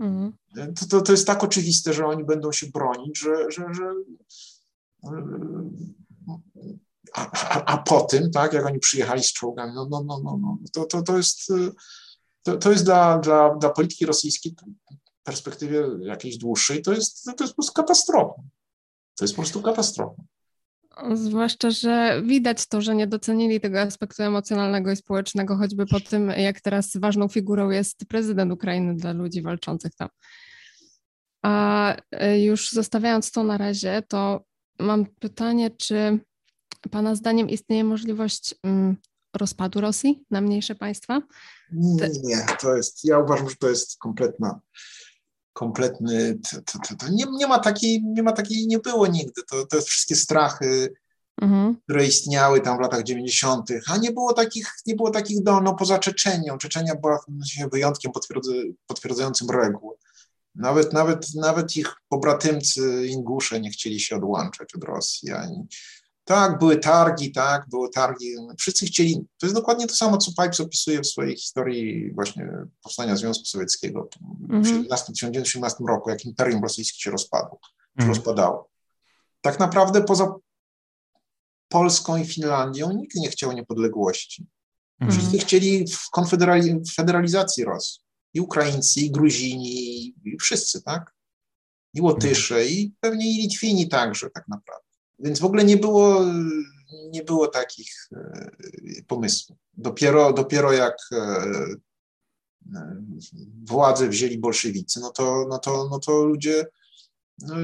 Speaker 3: Mhm. To, to, to jest tak oczywiste, że oni będą się bronić, że, że, że a, a, a po tym, tak, jak oni przyjechali z czołgami, no, no, no, no, no to, to, to jest, to, to jest dla, dla, dla polityki rosyjskiej w perspektywie jakiejś dłuższej, to jest, to jest po prostu katastrofa. To jest po prostu katastrofa.
Speaker 1: Zwłaszcza, że widać to, że nie docenili tego aspektu emocjonalnego i społecznego, choćby po tym, jak teraz ważną figurą jest prezydent Ukrainy dla ludzi walczących tam. A e, już zostawiając to na razie, to mam pytanie, czy Pana zdaniem istnieje możliwość mm, rozpadu Rosji na mniejsze państwa?
Speaker 3: Nie, nie, to jest, ja uważam, że to jest kompletna kompletny, to, to, to, nie, nie ma takiej, nie ma takiej, nie było nigdy, to, to wszystkie strachy, mhm. które istniały tam w latach 90., a nie było takich, nie było takich no, no poza Czeczenią, Czeczenia była wyjątkiem potwierdzającym regułę. Nawet, nawet, nawet ich pobratymcy Ingusze nie chcieli się odłączać od Rosji, ani, tak, były targi, tak, były targi. Wszyscy chcieli, to jest dokładnie to samo, co Pipes opisuje w swojej historii właśnie powstania Związku Sowieckiego mm -hmm. w 1917 roku, jak Imperium Rosyjskie się rozpadło, mm -hmm. rozpadało. Tak naprawdę poza Polską i Finlandią nikt nie chciał niepodległości. Mm -hmm. Wszyscy chcieli w federalizacji Rosji. I Ukraińcy, i Gruzini, i wszyscy, tak? I Łotysze, i pewnie i Litwini także tak naprawdę. Więc w ogóle nie było, nie było takich e, pomysłów. Dopiero, dopiero jak e, e, władzę wzięli bolszewicy, no to, no to, no to ludzie no,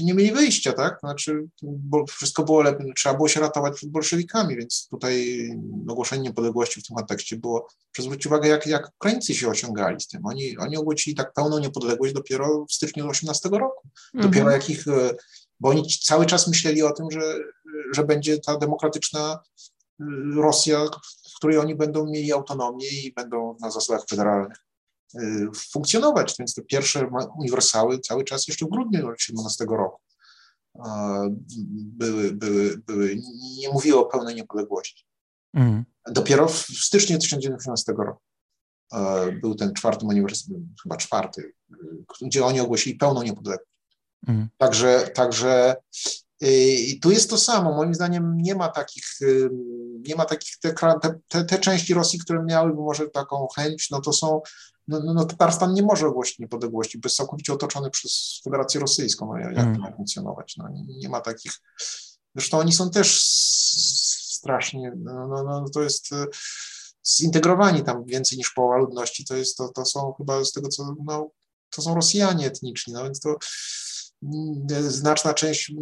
Speaker 3: nie mieli wyjścia, tak? Znaczy, bo wszystko było lepiej, trzeba było się ratować przed bolszewikami, więc tutaj ogłoszenie niepodległości w tym kontekście było, zwróć uwagę, jak, jak Ukraińcy się osiągali z tym. Oni, oni ogłosili tak pełną niepodległość dopiero w styczniu 18 roku. Dopiero mhm. jak ich bo oni cały czas myśleli o tym, że, że będzie ta demokratyczna y, Rosja, w której oni będą mieli autonomię i będą na zasadach federalnych y, funkcjonować. Więc te pierwsze uniwersały cały czas jeszcze w grudniu 2017 roku były, były, były, nie mówiły o pełnej niepodległości. Mm. Dopiero w styczniu 1918 roku był ten czwarty uniwersytet, chyba czwarty, y, gdzie oni ogłosili pełną niepodległość. Mhm. Także, także i tu jest to samo. Moim zdaniem nie ma takich, nie ma takich te, te, te części Rosji, które miałyby może taką chęć, no to są, no, no, no Tatarstan nie może ogłosić niepodległości, bo jest całkowicie otoczony przez Federację Rosyjską. No, jak mm. to ma funkcjonować? No, nie, nie, ma takich. Zresztą oni są też strasznie, no, no, no to jest zintegrowani tam więcej niż połowa ludności, to jest, to, to są chyba z tego co, no, to są Rosjanie etniczni, no więc to znaczna część,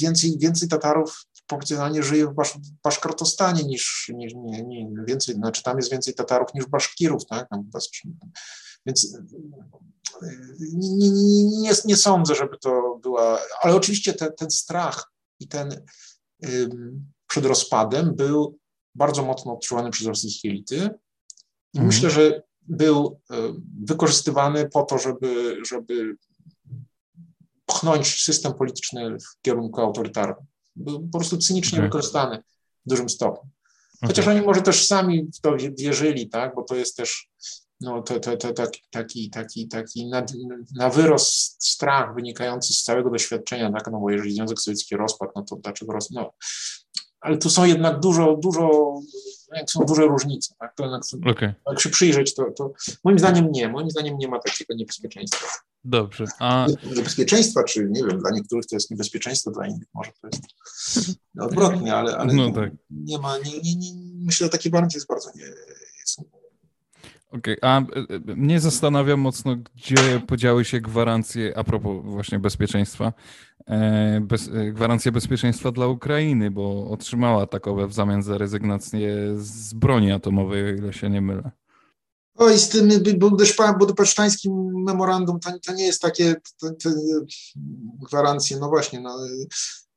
Speaker 3: więcej, więcej Tatarów proporcjonalnie żyje w Basz, Baszkortostanie niż, niż nie, nie, więcej, znaczy tam jest więcej Tatarów niż Baszkirów, tak? Więc nie, nie, nie, sądzę, żeby to była, ale oczywiście te, ten strach i ten ym, przed rozpadem był bardzo mocno odczuwany przez rosyjskie elity. I mhm. myślę, że był wykorzystywany po to, żeby, żeby pchnąć system polityczny w kierunku autorytarnym. Był po prostu cynicznie okay. wykorzystany w dużym stopniu. Chociaż okay. oni może też sami w to wierzyli, tak, bo to jest też no, to, to, to, taki, taki, taki, taki na, na wyrost strach wynikający z całego doświadczenia, tak, no bo jeżeli Związek Sowiecki rozpadł, no to dlaczego roz... no, ale tu są jednak dużo, dużo są duże różnice. Tak? To, jak, okay. jak się przyjrzeć, to, to moim zdaniem nie. Moim zdaniem nie ma takiego niebezpieczeństwa.
Speaker 2: Dobrze. A...
Speaker 3: Niebezpieczeństwa, czy nie wiem, dla niektórych to jest niebezpieczeństwo, dla innych może to jest odwrotnie, ale, ale no tak. nie ma, nie, nie, nie, myślę, że takie warunki jest bardzo nie, są
Speaker 2: Okej, okay. a e, e, mnie zastanawia mocno, gdzie podziały się gwarancje, a propos właśnie bezpieczeństwa, bez, gwarancje bezpieczeństwa dla Ukrainy, bo otrzymała takowe w zamian za rezygnację z broni atomowej, o ile się nie mylę.
Speaker 3: Oj, z tym budapesztańskim memorandum to, to nie jest takie to, to gwarancje, no właśnie, no,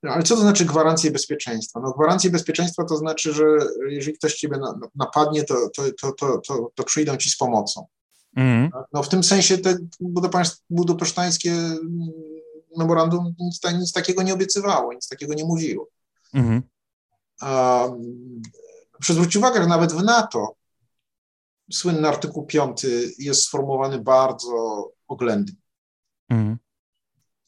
Speaker 3: ale co to znaczy gwarancje bezpieczeństwa? No, gwarancje bezpieczeństwa to znaczy, że jeżeli ktoś ciebie napadnie, to, to, to, to, to, to przyjdą ci z pomocą. Mm. No, w tym sensie te budapesztańskie memorandum nic, nic, takiego nie obiecywało, nic takiego nie mówiło. A, proszę zwrócić uwagę, że nawet w NATO słynny artykuł 5 jest sformułowany bardzo oględnie. Mm.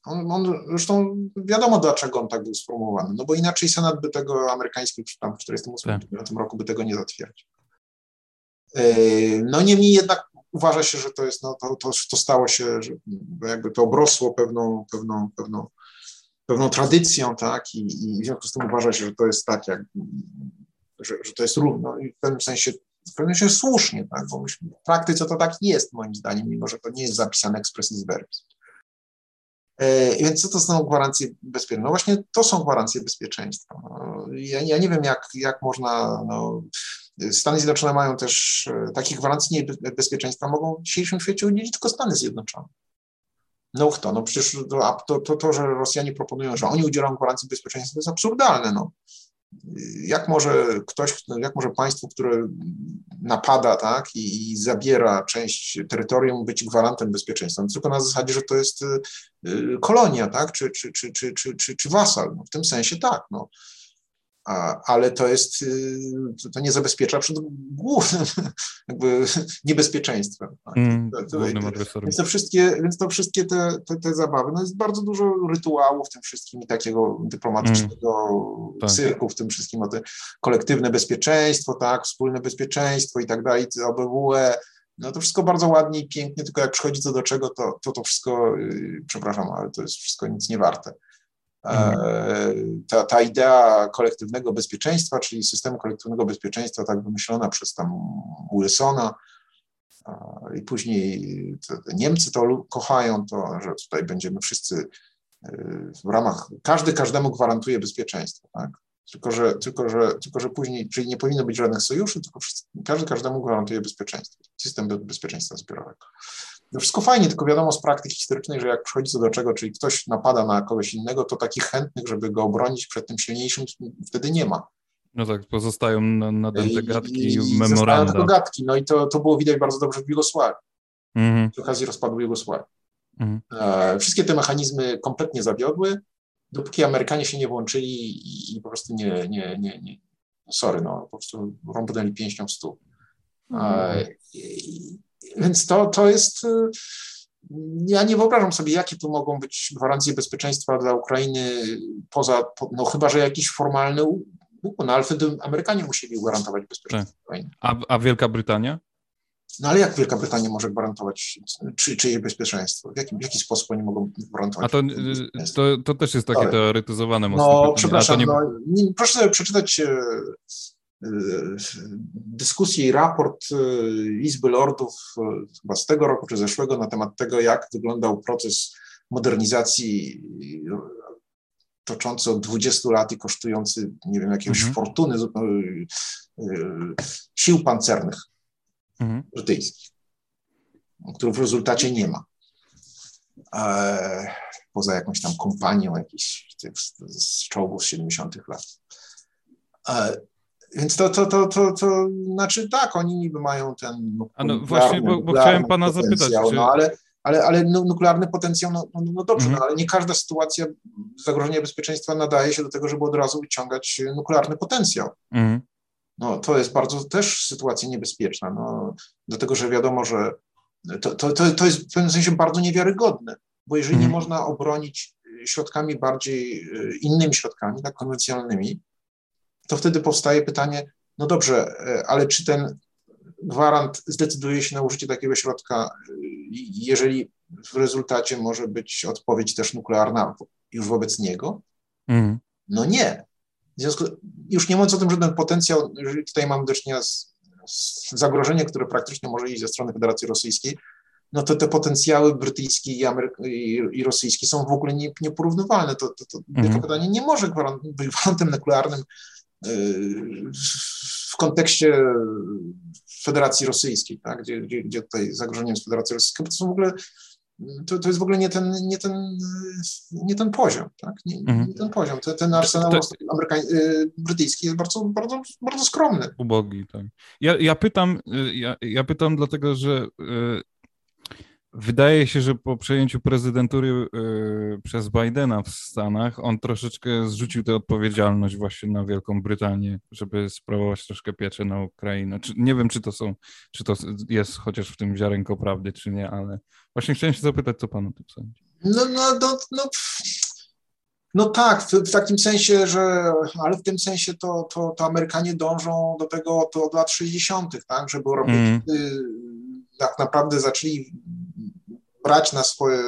Speaker 3: On, on, zresztą wiadomo, dlaczego on tak był sformułowany, no bo inaczej Senat by tego amerykański tam w 1948 tak. roku by tego nie zatwierdził. No niemniej jednak uważa się, że to jest, no to, to, to stało się, że jakby to obrosło pewną, pewną, pewną, pewną tradycją, tak, i, i w związku z tym uważa się, że to jest tak, jak, że, że to jest równo i w pewnym sensie w pewnym sensie słusznie, tak, bo w praktyce to tak jest moim zdaniem, mimo że to nie jest zapisane expressis verbis. E, więc co to są gwarancje bezpieczeństwa? No właśnie to są gwarancje bezpieczeństwa. No, ja, ja nie wiem, jak, jak można. No, Stany Zjednoczone mają też e, takich gwarancji bezpieczeństwa, mogą w dzisiejszym świecie udzielić tylko Stany Zjednoczone. No kto? No przecież to, to, to, to, że Rosjanie proponują, że oni udzielą gwarancji bezpieczeństwa, to jest absurdalne. No jak może ktoś, jak może państwo, które napada tak, i, i zabiera część terytorium, być gwarantem bezpieczeństwa? No, tylko na zasadzie, że to jest y, y, kolonia, tak, czy, czy, czy, czy, czy, czy, czy wasal. No, w tym sensie tak. No ale to jest, y, to nie zabezpiecza przed głównym jakby niebezpieczeństwem. Tak? Mm, więc to wszystkie, więc to wszystkie te, te, te, zabawy, no jest bardzo dużo rytuałów w tym wszystkim i takiego dyplomatycznego mm, tak. cyrku w tym wszystkim, o te kolektywne bezpieczeństwo, tak, wspólne bezpieczeństwo i tak dalej, OBWE, no to wszystko bardzo ładnie i pięknie, tylko jak przychodzi co do czego, to to, to wszystko, yy, przepraszam, ale to jest wszystko nic nie warte. Mhm. Ta, ta idea kolektywnego bezpieczeństwa, czyli systemu kolektywnego bezpieczeństwa, tak wymyślona przez tam Wilsona, i później Niemcy to kochają, to, że tutaj będziemy wszyscy e, w ramach, każdy każdemu gwarantuje bezpieczeństwo, tak? Tylko że, tylko, że, tylko, że później, czyli nie powinno być żadnych sojuszy, tylko wszyscy, każdy każdemu gwarantuje bezpieczeństwo, system bezpieczeństwa zbiorowego. No wszystko fajnie, tylko wiadomo z praktyki historycznej, że jak przychodzi co do czego, czyli ktoś napada na kogoś innego, to takich chętnych, żeby go obronić przed tym silniejszym, wtedy nie ma.
Speaker 2: No tak, pozostają nadęte gadki i, i memoranda.
Speaker 3: tylko gadki, no i to, to było widać bardzo dobrze w Jugosławii, mhm. przy okazji rozpadu Jugosławii. Mhm. E, wszystkie te mechanizmy kompletnie zawiodły, dopóki Amerykanie się nie włączyli i, i po prostu nie, nie, nie, nie, sorry, no po prostu rąbnęli pięścią w stół. Mhm. i, więc to, to jest. Y, ja nie wyobrażam sobie, jakie tu mogą być gwarancje bezpieczeństwa dla Ukrainy poza, no chyba, że jakiś formalny no ale wtedy Amerykanie musieli gwarantować bezpieczeństwo tak. Ukrainy.
Speaker 2: A, a Wielka Brytania?
Speaker 3: No ale jak Wielka Brytania może gwarantować czy, czyje bezpieczeństwo? W jaki, w jaki sposób oni mogą gwarantować?
Speaker 2: A to, to, to też jest takie Sorry. teoretyzowane
Speaker 3: mocno. No, przepraszam, nie... no, nie, proszę sobie przeczytać e, dyskusję i raport y, Izby Lordów y, chyba z tego roku czy zeszłego na temat tego, jak wyglądał proces modernizacji y, toczący od 20 lat i kosztujący, nie wiem, jakiegoś mhm. fortuny sił pancernych mhm. brytyjskich, których w rezultacie nie ma. Poza jakąś tam kompanią jakichś z czołgów z 70 lat. Więc to, to, to, to, to znaczy tak, oni niby mają ten.
Speaker 2: A no właśnie, bo, bo chciałem pana zapytać. Czy...
Speaker 3: No, ale, ale, ale nuklearny potencjał, no, no, no dobrze, mhm. no, ale nie każda sytuacja zagrożenia bezpieczeństwa nadaje się do tego, żeby od razu wyciągać nuklearny potencjał. Mhm. No, to jest bardzo też sytuacja niebezpieczna, no, dlatego że wiadomo, że to, to, to, to jest w pewnym sensie bardzo niewiarygodne, bo jeżeli mhm. nie można obronić środkami bardziej, innymi środkami, tak konwencjonalnymi, to wtedy powstaje pytanie, no dobrze, ale czy ten gwarant zdecyduje się na użycie takiego środka, jeżeli w rezultacie może być odpowiedź też nuklearna już wobec niego? Mm. No nie. W związku, już nie mówiąc o tym, że ten potencjał, jeżeli tutaj mamy do czynienia z, z zagrożeniem, które praktycznie może iść ze strony Federacji Rosyjskiej, no to te potencjały brytyjski i, Amery- i, i rosyjski są w ogóle nie, nieporównywalne. To, to, to mm. pytanie nie może być gwarantem nuklearnym yy, w kontekście Federacji Rosyjskiej, tak? gdzie, gdzie, gdzie tutaj zagrożeniem jest Federacja Rosyjska, bo to są w ogóle to, to jest w ogóle nie ten, nie ten, nie ten poziom, tak? Nie, mhm. nie ten poziom. Ten, ten arsenał to, amerykań, y, brytyjski jest bardzo, bardzo, bardzo skromny.
Speaker 2: Ubogi, tak. Ja, ja pytam, y, ja, ja pytam dlatego, że y, Wydaje się, że po przejęciu prezydentury y, przez Bidena w Stanach, on troszeczkę zrzucił tę odpowiedzialność właśnie na Wielką Brytanię, żeby sprawować troszkę pieczę na Ukrainę. Czy, nie wiem, czy to są, czy to jest chociaż w tym ziarenko prawdy, czy nie, ale właśnie chciałem się zapytać, co pan o tym sądzi.
Speaker 3: No, no, no, no, no tak, w, w, takim sensie, że, ale w tym sensie to, to, to Amerykanie dążą do tego to od lat 60., tak, żeby Europejczycy mm. Tak naprawdę zaczęli brać na swoje,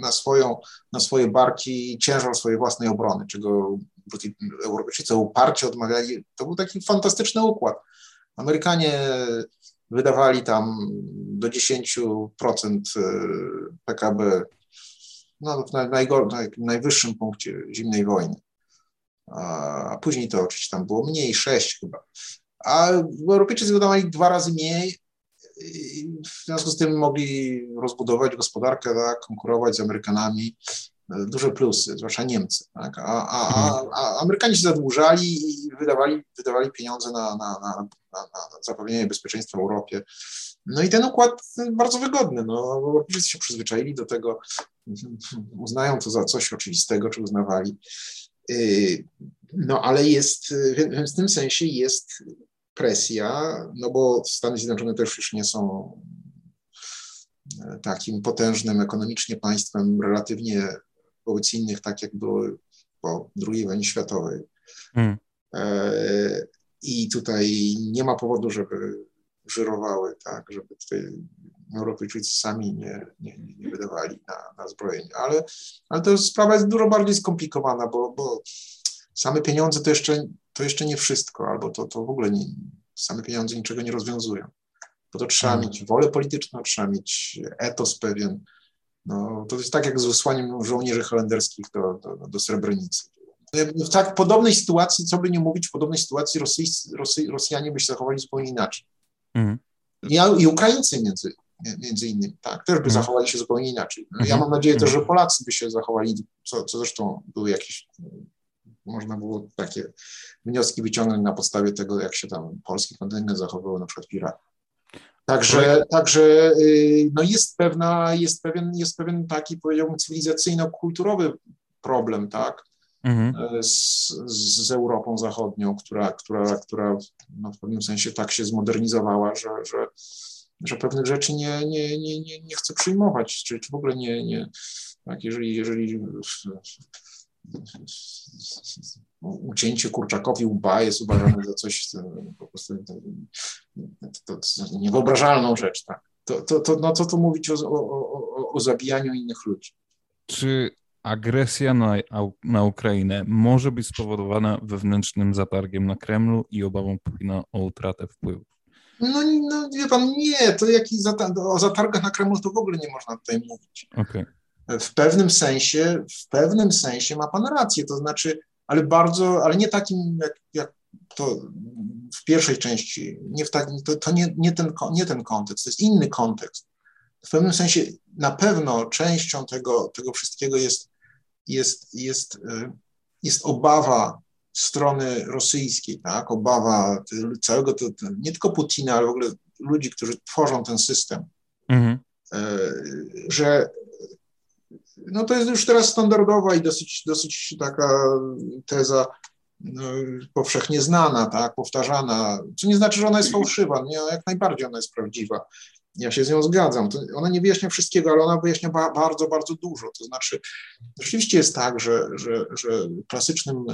Speaker 3: na, swoją, na swoje barki ciężar swojej własnej obrony, czego Europejczycy uparcie odmawiali. To był taki fantastyczny układ. Amerykanie wydawali tam do 10% e, PKB no, w najwyższym punkcie zimnej wojny. A później to oczywiście tam było mniej, 6 chyba. A Europejczycy wydawali dwa razy mniej, w związku z tym mogli rozbudować gospodarkę, tak, konkurować z Amerykanami. Duże plusy, zwłaszcza Niemcy. Tak? A, a, a, mhm. a Amerykanie się zadłużali i wydawali, wydawali pieniądze na, na, na, na, zapewnienie bezpieczeństwa w Europie. No i ten układ bardzo wygodny. No, Europejczycy się przyzwyczaili do tego, uznają to za coś oczywistego, czy uznawali. Y, no ale jest, w tym sensie jest presja, no bo Stany Zjednoczone też już nie są e, takim potężnym ekonomicznie państwem relatywnie wobec innych, tak jak były po II wojnie światowej. E, I tutaj nie ma powodu, żeby żyrowały, tak, żeby tutaj Europejczycy sami nie, nie, nie wydawali na, na zbrojenie. Ale, ale to sprawa jest dużo bardziej skomplikowana, bo, bo same pieniądze to jeszcze, to jeszcze nie wszystko, albo to, to w ogóle nie, same pieniądze niczego nie rozwiązują. Bo to trzeba hmm. mieć wolę polityczną, trzeba mieć etos pewien. No, to jest tak jak z wysłaniem żołnierzy holenderskich do, do, do Srebrenicy. W tak podobnej sytuacji, co by nie mówić, w podobnej sytuacji Rosy, Rosy, Rosjanie by się zachowali zupełnie inaczej. I, I Ukraińcy między, między innymi, tak, też by hmm. zachowali się zupełnie inaczej. No, ja mam nadzieję też, że Polacy by się zachowali, co, co zresztą były jakieś można było takie wnioski wyciągnąć na podstawie tego, jak się tam polski kontyngent zachowywał na przykład w Iraku. Także, także y, no jest, pewna, jest, pewien, jest pewien taki, powiedziałbym, cywilizacyjno-kulturowy problem, tak, mhm. E, z, z Europą Zachodnią, która, która, która no w pewnym sensie tak się zmodernizowała, że, że, że pewnych rzeczy nie, nie, nie, nie, nie chce przyjmować, czy, czy w ogóle nie, nie tak, jeżeli, jeżeli ucięcie kurczakowi łba jest uważane za coś po prostu to, to, niewyobrażalną rzecz. Tak. To, to, to, no co tu mówić o, o, o, zabijaniu innych ludzi?
Speaker 2: Czy agresja na, na Ukrainę może być spowodowana wewnętrznym zatargiem na Kremlu i obawą Putina o utratę wpływu?
Speaker 3: No, no wie pan, nie, to jakiś zata o zatargach na Kremlu to w ogóle nie można tutaj mówić. Okay w pewnym sensie, w pewnym sensie ma pan rację, to znaczy, ale bardzo, ale nie takim, jak, jak to w pierwszej części, nie w takim, to, to nie, nie, ten, nie ten kontekst, to jest inny kontekst. W pewnym sensie na pewno częścią tego, tego wszystkiego jest, jest, jest, e, jest obawa strony rosyjskiej, tak? obawa całego, to, nie tylko Putina, ale w ogóle ludzi, którzy tworzą ten system, mhm. E, że no to jest już teraz standardowa i dosyć, dosyć taka teza no, powszechnie znana, tak, powtarzana, co nie znaczy, że ona jest fałszywa, nie, jak najbardziej ona jest prawdziwa. Ja się z nią zgadzam. To ona nie wyjaśnia wszystkiego, ale ona wyjaśnia ba bardzo, bardzo dużo. To znaczy, rzeczywiście jest tak, że, że, że klasycznym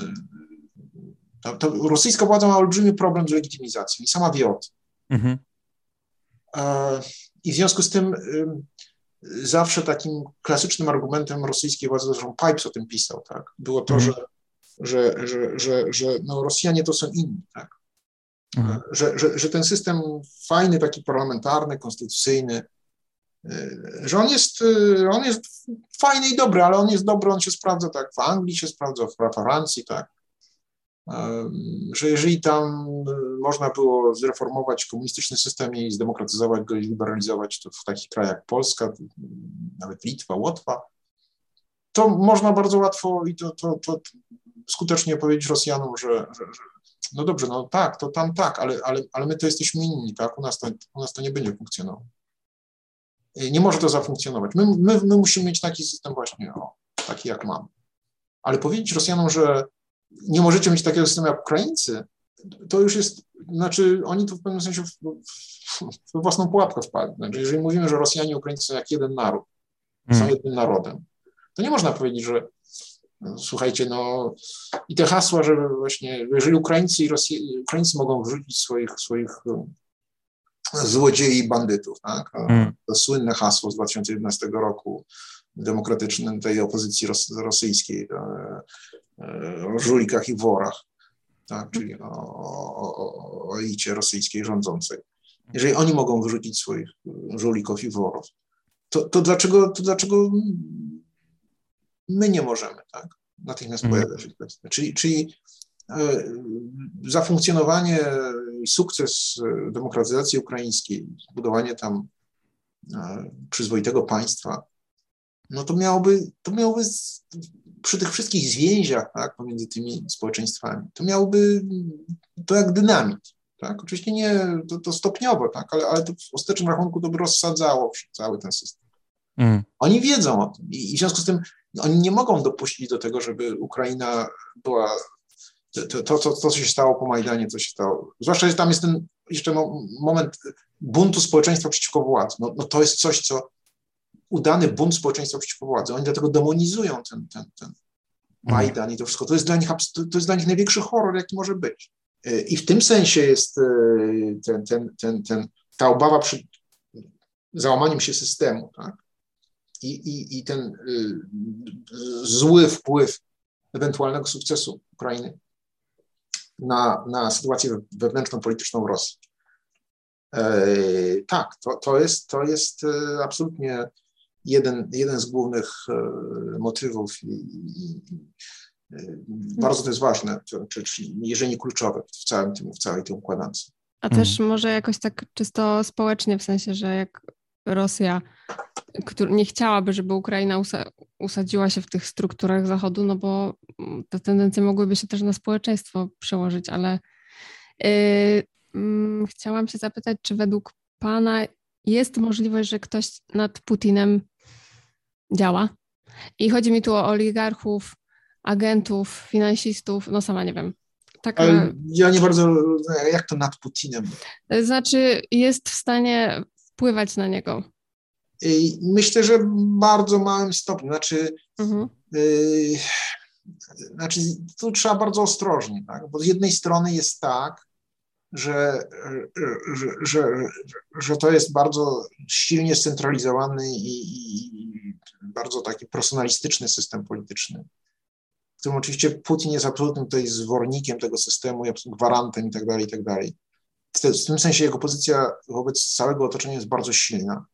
Speaker 3: rosyjska władza ma olbrzymi problem z legitymizacją i sama wie o tym. Mhm. E, I w związku z tym zawsze takim klasycznym argumentem rosyjskiej władzy, zresztą Pipes o tym pisał, tak, było to, mhm. że, że, że, że, że no, Rosjanie to są inni, tak, mhm. że, że, że ten system fajny, taki parlamentarny, konstytucyjny, y, że on jest, y, on jest fajny i dobry, ale on jest dobry, on się sprawdza tak w Anglii się sprawdza, w Francji, tak, że jeżeli tam y, można było zreformować komunistyczny system i zdemokratyzować go i liberalizować, to w takich krajach jak Polska, nawet Litwa, Łotwa, to można bardzo łatwo i to, to, to skutecznie powiedzieć Rosjanom, że, że, że, no dobrze, no tak, to tam tak, ale, ale, ale my to jesteśmy inni, tak, u nas to, u nas to nie będzie funkcjonowało. Nie może to zafunkcjonować. My, my, my musimy mieć taki system właśnie, o, taki jak mamy. Ale powiedzieć Rosjanom, że nie możecie mieć takiego systemu jak Ukraińcy, to już jest, znaczy oni tu w pewnym sensie w, w, w własną pułapkę wpadli. Znaczy, jeżeli mówimy, że Rosjanie i Ukraińcy są jak jeden naród, są hmm. jednym narodem, to nie można powiedzieć, że no, słuchajcie, no i te hasła, że właśnie, jeżeli Ukraińcy i Rosja, Ukraińcy mogą wrzucić swoich, swoich um, złodziei i bandytów, tak? Hmm. To słynne hasło z 2011 roku demokratycznym tej opozycji ros, rosyjskiej, o żulikach i worach, tak, czyli o, o, o elicie rosyjskiej rządzącej. Jeżeli oni mogą wyrzucić swoich żulików i worów, to, to, dlaczego, to dlaczego my nie możemy, tak? Natychmiast mhm. pojawia się kwestia. Czyli, czyli e, zafunkcjonowanie i sukces demokratyzacji ukraińskiej, budowanie tam e, przyzwoitego państwa, no to miałoby, to miałoby przy tych wszystkich zwięziach tak, pomiędzy tymi społeczeństwami, to miałoby to jak dynamit. Tak? Oczywiście nie to, to stopniowo, tak? ale, ale to w ostatecznym rachunku to by rozsadzało cały ten system. Mm. Oni wiedzą o tym i, i w związku z tym oni nie mogą dopuścić do tego, żeby Ukraina była to, to, to, to, co się stało po Majdanie, co się stało. Zwłaszcza, że tam jest ten jeszcze moment buntu społeczeństwa przeciwko władzy. No, no to jest coś, co udany bunt społeczeństwa przeciwko władzy. Oni dlatego demonizują ten, ten, ten Majdan i to wszystko. To jest, dla nich, to jest dla nich największy horror, jaki może być. E, I w tym sensie jest e, ten, ten, ten, ten, ta obawa przed załamaniem się systemu, tak? I, i, i ten y, zły wpływ ewentualnego sukcesu Ukrainy na, na sytuację wewnętrzną, polityczną Rosji. E, tak, to, to, jest, to jest absolutnie jeden, jeden z głównych e, motywów i, i, e, bardzo to jest ważne, czy, czy, jeżeli nie kluczowe w, całym tym, w całej tej układance.
Speaker 1: A też hmm. może jakoś tak czysto społecznie, w sensie, że jak Rosja która nie chciałaby, żeby Ukraina usadziła się w tych strukturach Zachodu, no bo te tendencje mogłyby się też na społeczeństwo przełożyć, ale yy, yy, chciałam się zapytać, czy według Pana jest możliwość, że ktoś nad Putinem działa. I chodzi mi tu o oligarchów, agentów, finansistów, no sama nie wiem.
Speaker 3: Taka, Ale ja nie bardzo, jak to nad Putinem?
Speaker 1: Znaczy jest w stanie wpływać na niego.
Speaker 3: Myślę, że w bardzo małym stopniu. Znaczy, mhm. y, znaczy tu trzeba bardzo ostrożnie, tak? bo z jednej strony jest tak, że, że, że, że, to jest bardzo silnie scentralizowany i, i, bardzo taki personalistyczny system polityczny, w którym oczywiście Putin jest absolutnym tutaj zwornikiem tego systemu, gwarantem i tak dalej, i tak dalej. W tym sensie jego pozycja wobec całego otoczenia jest bardzo silna.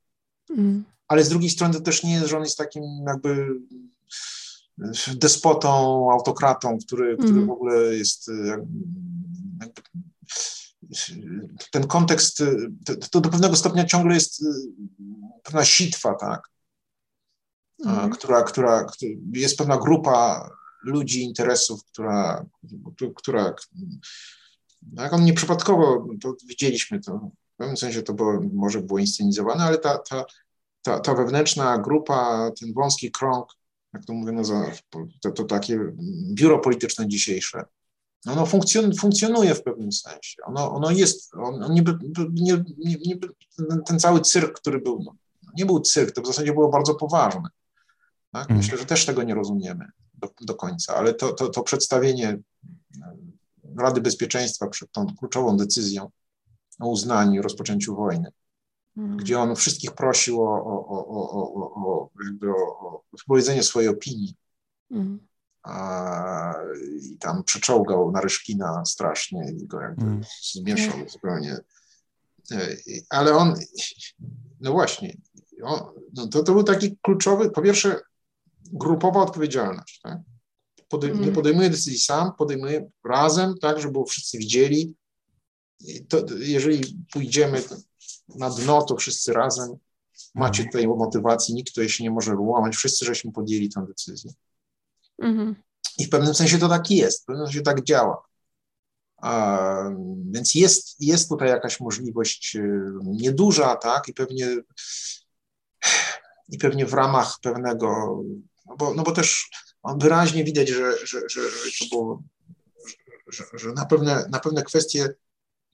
Speaker 3: Mm. Ale z drugiej strony to też nie jest, że on jest takim jakby despotą, autokratą, który, który mm. w ogóle jest jakby, ten kontekst, to, to, do pewnego stopnia ciągle jest pewna sitwa, tak? Mhm. która, która, jest pewna grupa ludzi, interesów, która, która jak on nieprzypadkowo, to widzieliśmy to, w pewnym sensie to było, może było inscenizowane, ale ta, ta, ta, ta wewnętrzna grupa, ten wąski krąg, jak to mówię, to, to takie biuro polityczne dzisiejsze, ono funkcjon, funkcjonuje w pewnym sensie. Ono, ono jest, on, on nie, nie, nie, ten cały cyrk, który był, no, nie był cyrk, to w zasadzie było bardzo poważne. Tak? Mhm. Myślę, że też tego nie rozumiemy do, do końca, ale to, to, to przedstawienie Rady Bezpieczeństwa przed tą kluczową decyzją o uznaniu, rozpoczęciu wojny, hmm. gdzie on wszystkich prosił o, o, o, o, o, jakby o, wypowiedzenie swojej opinii. Hmm. A, I tam przeczołgał Naryszkina strasznie i go jakby hmm. zmieszał zupełnie. E, ale on, no właśnie, on, no to, to był taki kluczowy, po pierwsze, grupowa odpowiedzialność. Tak? Podej, mm. Nie podejmuje decyzji sam, podejmuje razem, tak, żeby wszyscy widzieli. To, jeżeli pójdziemy na dno, to wszyscy razem macie mhm. tutaj motywacji, nikt tutaj się nie może łamać, wszyscy żeśmy podjęli tę decyzję. Mm. I w pewnym sensie to tak jest, w pewnym sensie tak działa. A, więc jest, jest tutaj jakaś możliwość y, nieduża, tak, i pewnie, i pewnie w ramach pewnego no bo, no bo też wyraźnie widać, że, że, że, że to było, że, że na, pewne, na pewne kwestie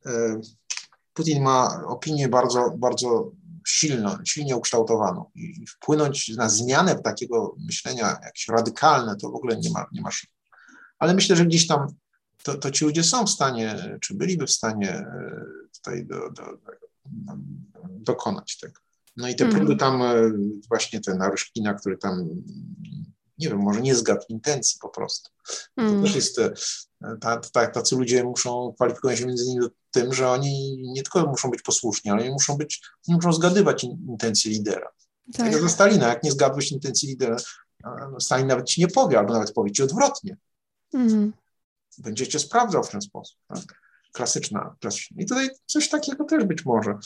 Speaker 3: e, Putin ma opinię bardzo, bardzo silną, silnie ukształtowaną i wpłynąć na zmianę takiego myślenia jakieś radykalne, to w ogóle nie ma, nie ma szans. Ale myślę, że gdzieś tam to, to ci ludzie są w stanie, czy byliby w stanie e, tutaj do, do, do, dokonać tego. No i te próby mhm. tam, e, właśnie ten Naruszkina, który tam, nie wiem, może nie zgadł intencji po prostu. To mm. też jest, e, ta, ta, tacy ludzie muszą, kwalifikują się między innymi tym, że oni nie tylko muszą być posłuszni, ale oni muszą być, muszą zgadywać intencje lidera. Tak jak za Stalina, jak nie zgadłeś intencji lidera, no Stalin nawet ci nie powie, albo nawet powie ci odwrotnie. Mm. Będziecie sprawdzał w ten sposób. Tak? Klasyczna, klasyczna. I tutaj coś takiego też być może.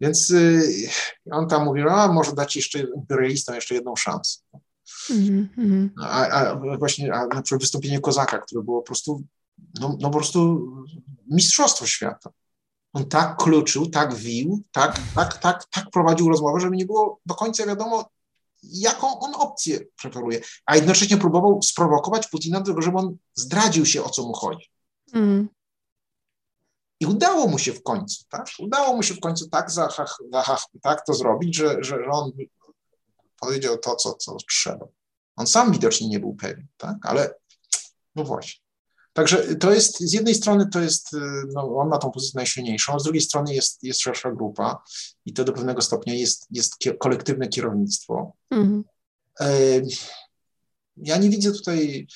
Speaker 3: Więc y, on tam mówił, a może dać jeszcze imperialistom jeszcze jedną szansę. Mm -hmm. a, a, właśnie a na przykład wystąpienie Kozaka, które było po prostu, no, no po prostu mistrzostwo świata. On tak kluczył, tak wił, tak, tak, tak, tak prowadził rozmowę, żeby nie było do końca wiadomo, jaką on opcję preferuje. A jednocześnie próbował sprowokować Putina do tego, żeby on zdradził się, o co mu chodzi. Mm. I udało mu się w końcu, tak? Udało mu się w końcu tak, za, za, tak to zrobić, że, że on powiedział to, co, co trzeba. On sam widocznie nie był pewien, tak? Ale no właśnie. Także to jest, z jednej strony to jest, no, on ma tą pozycję najsilniejszą, z drugiej strony jest, jest szersza grupa i to do pewnego stopnia jest, jest kolektywne kierownictwo. Mhm. Ja nie widzę tutaj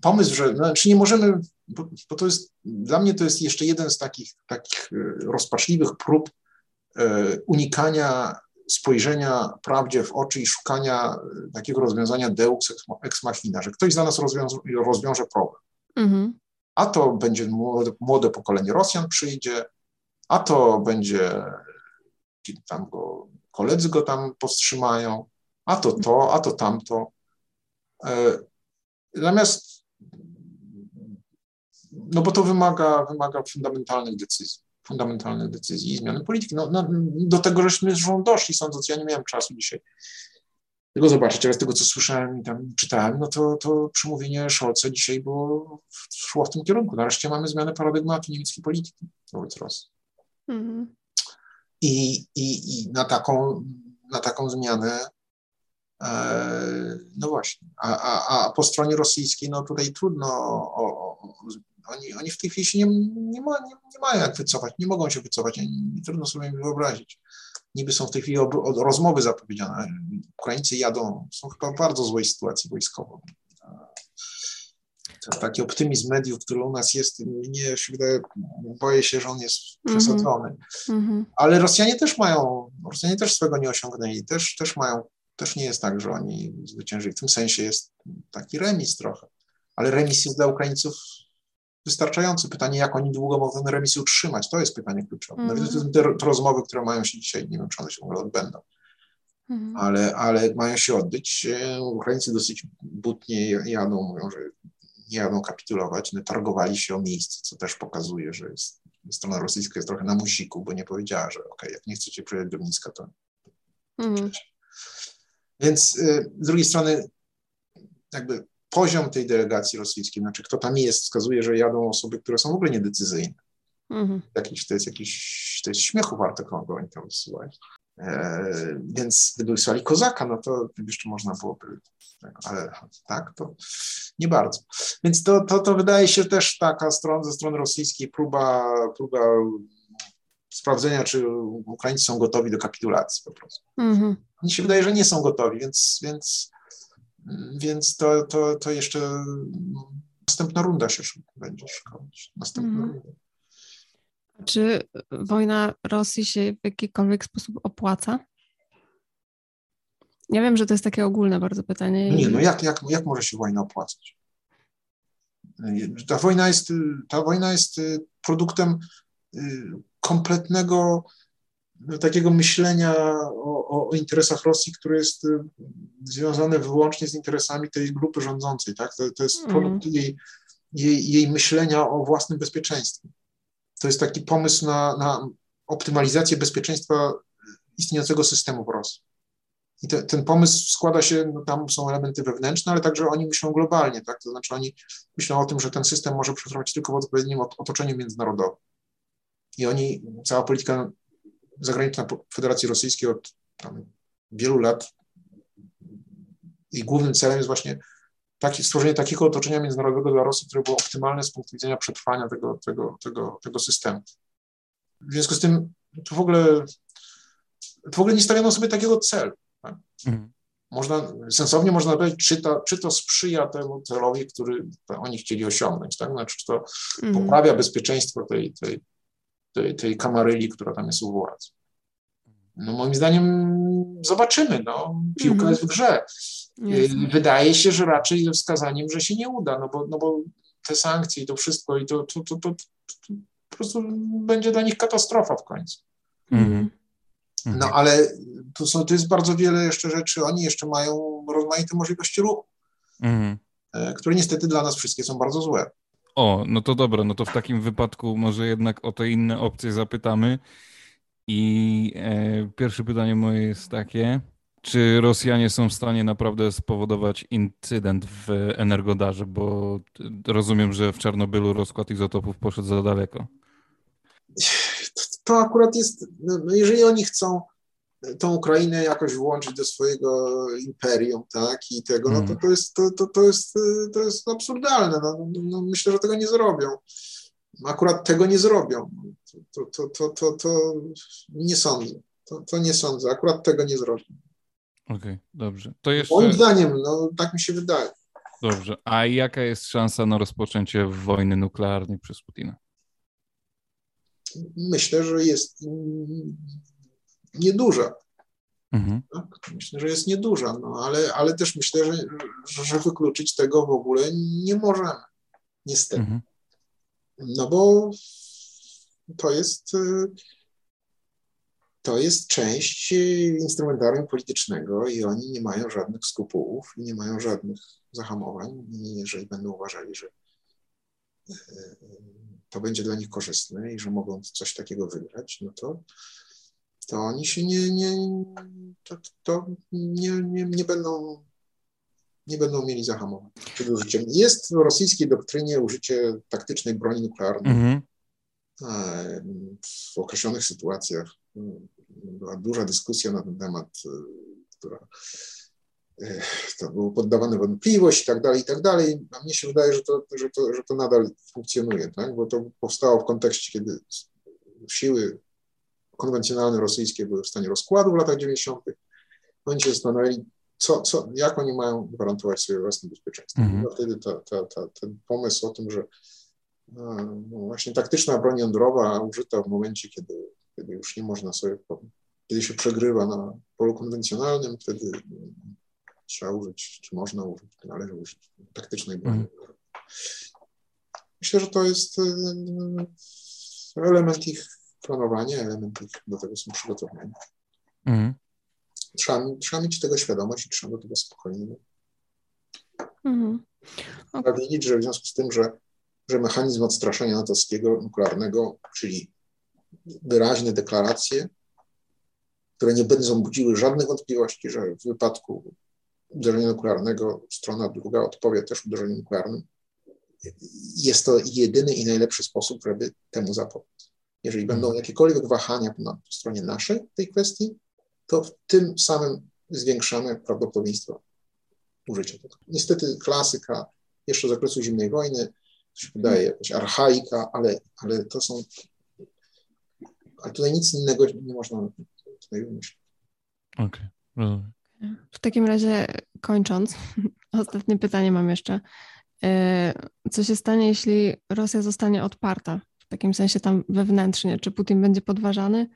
Speaker 3: pomysł, że znaczy nie możemy, bo, bo, to jest, dla mnie to jest jeszcze jeden z takich, takich e, rozpaczliwych prób e, unikania spojrzenia prawdzie w oczy i szukania e, takiego rozwiązania deus ex machina, że ktoś za nas rozwiąże, rozwiąże problem. Mhm. A to będzie młode, młode pokolenie Rosjan przyjdzie, a to będzie tam go, koledzy go tam powstrzymają, a to to, a to tamto. Natomiast, no bo to wymaga, wymaga fundamentalnych decyzji, fundamentalnych decyzji i zmiany polityki. No, no, do tego żeśmy zresztą doszli, sądząc, ja nie miałem czasu dzisiaj tego zobaczyć, ale z tego, co słyszałem i tam czytałem, no to, to przemówienie Scholza dzisiaj było, szło w tym kierunku. Nareszcie mamy zmianę paradygmatu niemieckiej polityki wobec Rosji. Mhm. I, i, I na taką, na taką zmianę no właśnie, a, a, a po stronie rosyjskiej, no tutaj trudno, o, o, oni, oni w tej chwili się nie, nie, ma, nie, nie mają jak wycofać, nie mogą się wycofać, nie, trudno sobie wyobrazić. Niby są w tej chwili rozmowy zapowiedziane, Ukraińcy jadą, są chyba w bardzo złej sytuacji wojskowej. To taki optymizm mediów, który u nas jest, mnie się wydaje, boję się, że on jest mhm. przesadzony. Mm -hmm. Ale Rosjanie też mają, Rosjanie też swego nie osiągnęli, też, też mają też nie jest tak, że oni zwyciężyli. W tym sensie jest taki remis trochę. Ale remis jest dla Ukraińców wystarczający. Pytanie, jak oni długo mogą ten remis utrzymać, to jest pytanie kluczowe. Mm. No, te, te, rozmowy, które mają się dzisiaj, nie wiem, czy one się w ogóle odbędą. Mm. Ale, ale mają się odbyć. Ukraińcy dosyć butnie jadą, mówią, że nie jadą kapitulować, no, targowali się o miejsce, co też pokazuje, że jest, strona rosyjska jest trochę na musiku, bo nie powiedziała, że ok, jak nie chcecie przyjechać do Mińska, to mm. Więc y, z drugiej strony, jakby poziom tej delegacji rosyjskiej, znaczy kto tam jest, wskazuje, że jadą osoby, które są w ogóle niedecyzyjne. Mhm. Jakiś, to jest jakiś, to jest śmiechu warte, kogo oni tam wysyłają. E, więc gdyby wysłali kozaka, no to jeszcze można byłoby, ale tak, to nie bardzo. Więc to, to, to wydaje się też taka strona ze strony rosyjskiej próba, próba sprawdzenia, czy Ukraińcy są gotowi do kapitulacji po prostu. Mhm. Mi się wydaje, że nie są gotowi, więc, więc, więc to, to, to jeszcze następna runda się będzie szkodzić. Następna mhm. runda.
Speaker 1: Czy wojna Rosji się w jakikolwiek sposób opłaca? Nie wiem, że to jest takie ogólne bardzo pytanie.
Speaker 3: Nie, no jak, jak, jak może się wojna opłacać? Ta wojna jest, ta wojna jest produktem y, kompletnego takiego myślenia o, o, interesach Rosji, które jest y, związane wyłącznie z interesami tej grupy rządzącej. Tak? To, to jest produkt mm. jej, jej, jej myślenia o własnym bezpieczeństwie. To jest taki pomysł na, na optymalizację bezpieczeństwa istniejącego systemu w Rosji. I te, ten pomysł składa się, no tam są elementy wewnętrzne, ale także oni myślą globalnie, tak? To znaczy oni myślą o tym, że ten system może przetrwać tylko w odpowiednim otoczeniu międzynarodowym. I oni, cała polityka zagraniczna Federacji Rosyjskiej od tam, wielu lat, jej głównym celem jest właśnie taki, stworzenie takiego otoczenia międzynarodowego dla Rosji, które było optymalne z punktu widzenia przetrwania tego, tego, tego, tego systemu. W związku z tym to w ogóle, to w ogóle nie stawiano sobie takiego celu. Tak? Mhm. Można, sensownie można powiedzieć, czy to, czy to sprzyja temu celowi, który oni chcieli osiągnąć, tak? Znaczy, czy to mhm. poprawia bezpieczeństwo tej, tej, tej, tej kamaryli, która tam jest u władzy. No moim zdaniem zobaczymy, no, piłka mhm. jest w grze. Jasne. Wydaje się, że raczej ze wskazaniem, że się nie uda, no bo, no bo te sankcje i to wszystko i to, to, to, to, to po prostu będzie dla nich katastrofa w końcu. Mhm. No ale tu, są, tu jest bardzo wiele jeszcze rzeczy, oni jeszcze mają rozmaite możliwości ruchu, mhm. E, które niestety dla nas wszystkie są bardzo złe.
Speaker 2: O, no to dobra, no to w takim wypadku może jednak o te inne opcje zapytamy. I e, pierwsze pytanie moje jest takie, czy Rosjanie są w stanie naprawdę spowodować incydent w Energodarze, bo rozumiem, że w Czarnobylu rozkład izotopów poszedł za daleko.
Speaker 3: To akurat jest, no, no jeżeli oni chcą tą Ukrainę jakoś włączyć do swojego imperium, tak, i tego, no to, mhm. to, jest, to, to, to, jest, to jest absurdalne. No, no, myślę, że tego nie zrobią. Akurat tego nie zrobią. To, to, to, to, to nie sądzę. To, to nie sądzę. Akurat tego nie zrobią.
Speaker 2: Okej, okay, dobrze. To jeszcze...
Speaker 3: Moim zdaniem, no tak mi się wydaje.
Speaker 2: Dobrze. A jaka jest szansa na rozpoczęcie wojny nuklearnej przez Putina?
Speaker 3: Myślę, że jest nieduża. Mhm. Tak? Myślę, że jest nieduża, no ale, ale też myślę, że, że wykluczyć tego w ogóle nie możemy. Niestety. Mhm. No bo to jest to jest część instrumentarium politycznego i oni nie mają żadnych skrupułów i nie mają żadnych zahamowań. I jeżeli będą uważali, że e, to będzie dla nich korzystne i że mogą coś takiego wygrać, no to, to oni się nie, nie, to, to nie, nie, nie będą nie będą mieli zahamowań przed użyciem. Jest w rosyjskiej doktrynie użycie taktycznej broni nuklearnej mm -hmm. w określonych sytuacjach była duża dyskusja na ten temat, e, która e, to było poddawane wątpliwość i tak dalej, i tak dalej. A mnie się wydaje, że to, że to, że to nadal funkcjonuje, tak? bo to powstało w kontekście, kiedy siły konwencjonalne rosyjskie były w stanie rozkładu w latach 90. Oni się zastanawiali, co, co, jak oni mają gwarantować sobie własne bezpieczeństwo. Mm -hmm. Wtedy ta, ta, ta, ten pomysł o tym, że no, właśnie taktyczna broń jądrowa użyta w momencie, kiedy kiedy już nie można sobie, kiedy się przegrywa na polu konwencjonalnym, wtedy trzeba użyć, czy można użyć, należy użyć taktycznej broni. Mm. Myślę, że to jest e, element ich planowania, element ich do tego są przygotowani. Mm. Trzeba, trzeba mieć tego świadomość i trzeba do tego spokojnie. Mm. Okay. Trzeba wiedzieć, że w związku z tym, że, że mechanizm odstraszania natowskiego nuklearnego, czyli wyraźne deklaracje, które nie będą budziły żadnych wątpliwości, że w wypadku uderzenia nuklearnego strona druga odpowie też uderzeniem nuklearnym. Jest to jedyny i najlepszy sposób, żeby temu zapobiec. Jeżeli będą jakiekolwiek wahania po stronie naszej w tej kwestii, to tym samym zwiększamy prawdopodobieństwo użycia tego. Niestety klasyka jeszcze z okresu zimnej wojny, to się wydaje jakaś archaika, ale, ale to są, ale tutaj nic innego nie można tutaj wymyślić.
Speaker 2: Okej, okay.
Speaker 1: W takim razie kończąc, ostatnie pytanie mam jeszcze. E, co się stanie, jeśli Rosja zostanie odparta? W takim sensie tam wewnętrznie. Czy Putin będzie podważany?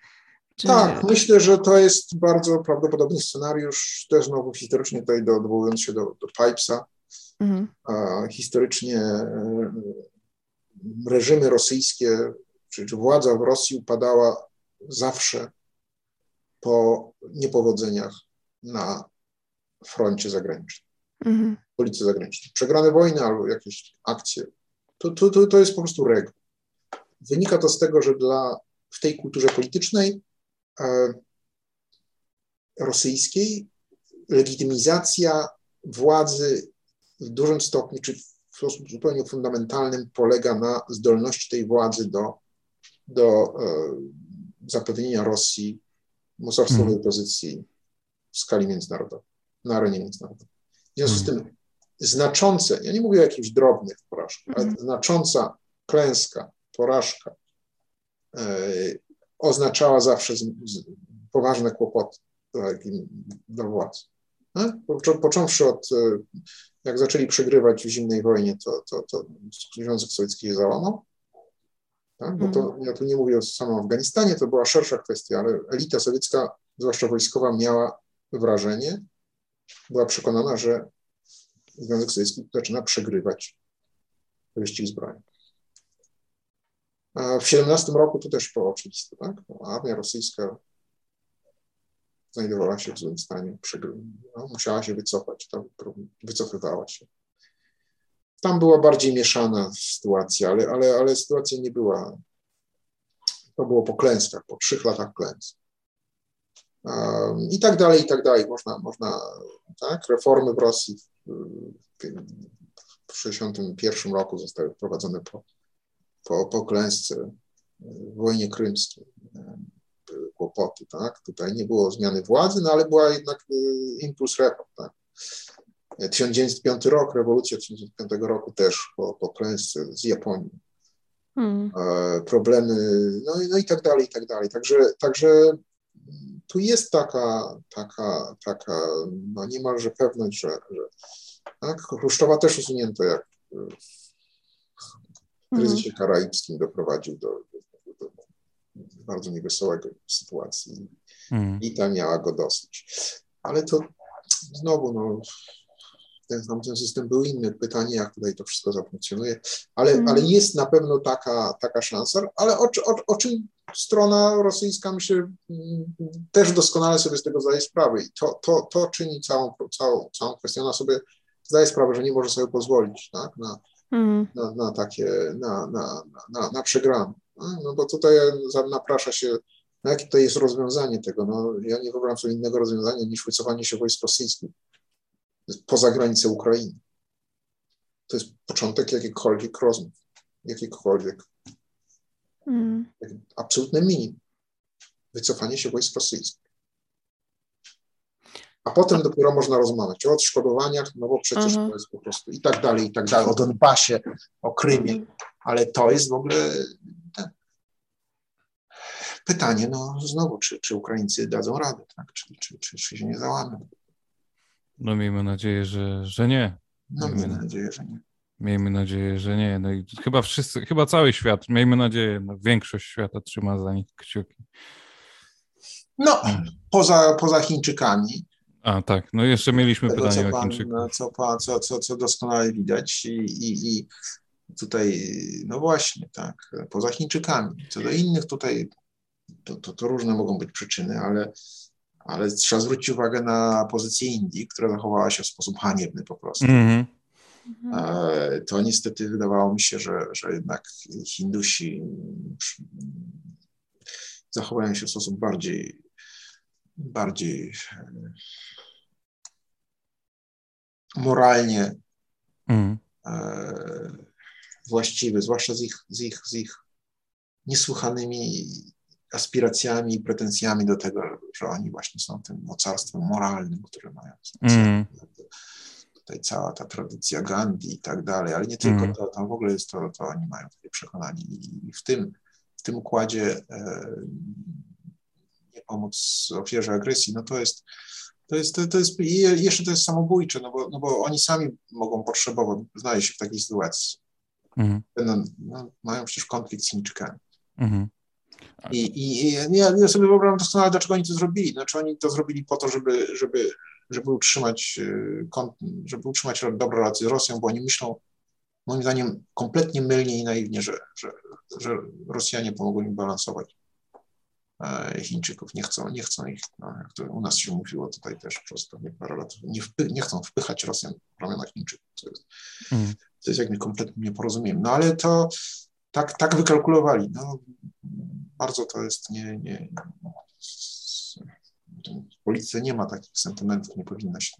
Speaker 1: Czy...
Speaker 3: Tak, myślę, że to jest bardzo prawdopodobny scenariusz. Też znowu historycznie tutaj do, odwołując się do, do Pipesa. Mhm. A, historycznie e, reżimy rosyjskie, czy, czy władza w Rosji upadała zawsze po niepowodzeniach na froncie zagranicznym, mhm. polityce zagranicznej. Przegrane wojny albo jakieś akcje, to, to, to, to jest po prostu reguła. Wynika to z tego, że dla, w tej kulturze politycznej e, rosyjskiej legitymizacja władzy w dużym stopniu, czy w sposób zupełnie fundamentalnym polega na zdolności tej władzy do, do e, zapewnienia Rosji mocarstwowej hmm. pozycji w skali międzynarodowej, na arenie międzynarodowej. W związku z tym znaczące, ja nie mówię o jakichś drobnych porażkach, ale mhm. znacząca klęska, porażka e, oznaczała zawsze poważne kłopoty do, do władzy. No? Po, począwszy od, e, jak zaczęli przegrywać w zimnej wojnie, to, to, to Związek Sowiecki się załamał. Tak? Bo to, mhm. ja tu nie mówię o samym Afganistanie, to była szersza kwestia, ale elita sowiecka, zwłaszcza wojskowa, miała wrażenie, była przekonana, że Związek Sowiecki zaczyna przegrywać wyścig zbrojny. W 17 roku to też było oczywiste, tak? Armia rosyjska znajdowała się w złym stanie, no, musiała się wycofać, tam wycofywała się. Tam była bardziej mieszana sytuacja, ale, ale, ale sytuacja nie była. To było po klęskach, po trzech latach klęsk i tak dalej, i tak dalej. Można, można tak, reformy w Rosji w 1961 roku zostały wprowadzone po, po, po klęsce w wojnie krymskiej. Były kłopoty, tak? Tutaj nie było zmiany władzy, no ale była jednak y, impuls reform, tak? 1905 rok, rewolucja 1905 roku też po, po klęsce z Japonii. Hmm. Problemy, no, no i tak dalej, i tak dalej. Także, także tu jest taka, taka, taka no niemalże pewność, że, że tak, Chruszczowa też usunięto, jak w kryzysie mhm. karaibskim doprowadził do, do, do, bardzo niewesołego sytuacji mm. i ta miała go dosyć. Ale to znowu, no, ten, ten system był inny. Pytanie, jak tutaj to wszystko zafunkcjonuje, ale, mm. ale jest na pewno taka, taka szansa, ale o, o, o czym strona rosyjska, myślę, też doskonale sobie z tego zdaje sprawę i to, to, to czyni całą, całą, całą kwestię. Ona sobie zdaje sprawę, że nie może sobie pozwolić tak, na, mm. na, na takie, na, na, na, na przegrane. No bo tutaj naprasza się, no jakie to jest rozwiązanie tego? No, ja nie wyobrażam sobie innego rozwiązania niż wycofanie się wojsk rosyjskich poza granicę Ukrainy. To jest początek jakichkolwiek rozmów, jakichkolwiek Mm. Absolutne minimum. Wycofanie się wojsk rosyjskich. A potem dopiero można rozmawiać o odszkodowaniach, no bo przecież Aha. to jest po prostu i tak dalej, i tak dalej, o Donbasie, o Krymie, mhm. ale to jest w ogóle ten. pytanie, no znowu, czy, czy Ukraińcy dadzą radę, tak? czy, czy, czy, czy się nie załamią.
Speaker 2: No miejmy nadzieję, że, że nie.
Speaker 3: No miejmy nadzieję, że nie.
Speaker 2: Miejmy nadzieję, że nie. No i chyba wszyscy, chyba cały świat, miejmy nadzieję, no większość świata trzyma za nich kciuki.
Speaker 3: No, poza, poza Chińczykami.
Speaker 2: A tak, no jeszcze mieliśmy tego, pytanie pan, o.
Speaker 3: Co, co, co, co doskonale widać i, i, i tutaj, no właśnie, tak, poza Chińczykami. Co do innych tutaj, to, to, to różne mogą być przyczyny, ale, ale trzeba zwrócić uwagę na pozycję Indii, która zachowała się w sposób haniebny po prostu. Mm -hmm. To niestety wydawało mi się, że, że jednak Hindusi zachowują się w sposób bardziej, bardziej e, moralnie mm. właściwy, zwłaszcza z ich, z ich, z ich niesłychanymi aspiracjami i pretensjami do tego, że oni właśnie są tym mocarstwem moralnym, które mają.
Speaker 2: Mm.
Speaker 3: Tutaj cała ta tradycja Gandhi i tak dalej, ale nie tylko
Speaker 2: Mm.
Speaker 3: to, to w ogóle jest to, to oni mają takie przekonanie i w tym, w tym układzie e, nie pomóc ofierze agresji, no to jest, to jest, to, jest i jeszcze to jest samobójcze, no bo, no bo oni sami mogą potrzebować, znaleźć się w takiej sytuacji.
Speaker 2: Mhm.
Speaker 3: Będą, no, mają przecież konflikt z Chińczykami.
Speaker 2: Mhm.
Speaker 3: I, i, i ja, ja sobie wyobrażam doskonale, dlaczego oni to zrobili. Znaczy oni to zrobili po to, żeby, żeby, żeby utrzymać y, żeby utrzymać dobre relacje z Rosją, bo oni myślą, moim zdaniem, kompletnie mylnie i naiwnie, że, że, że Rosjanie pomogą im balansować Chińczyków. Nie chcą, nie chcą ich, no, jak to u nas się mówiło tutaj też przez pewnie parę lat, nie, wpy, nie chcą wpychać Rosjan w ramiona Chińczyków. To jest,
Speaker 2: Mhm.
Speaker 3: to jest jakby kompletnie nieporozumieniem. No ale to tak, tak wykalkulowali. No, bardzo to jest nie, nie, w polityce nie ma takich sentymentów, nie powinno się,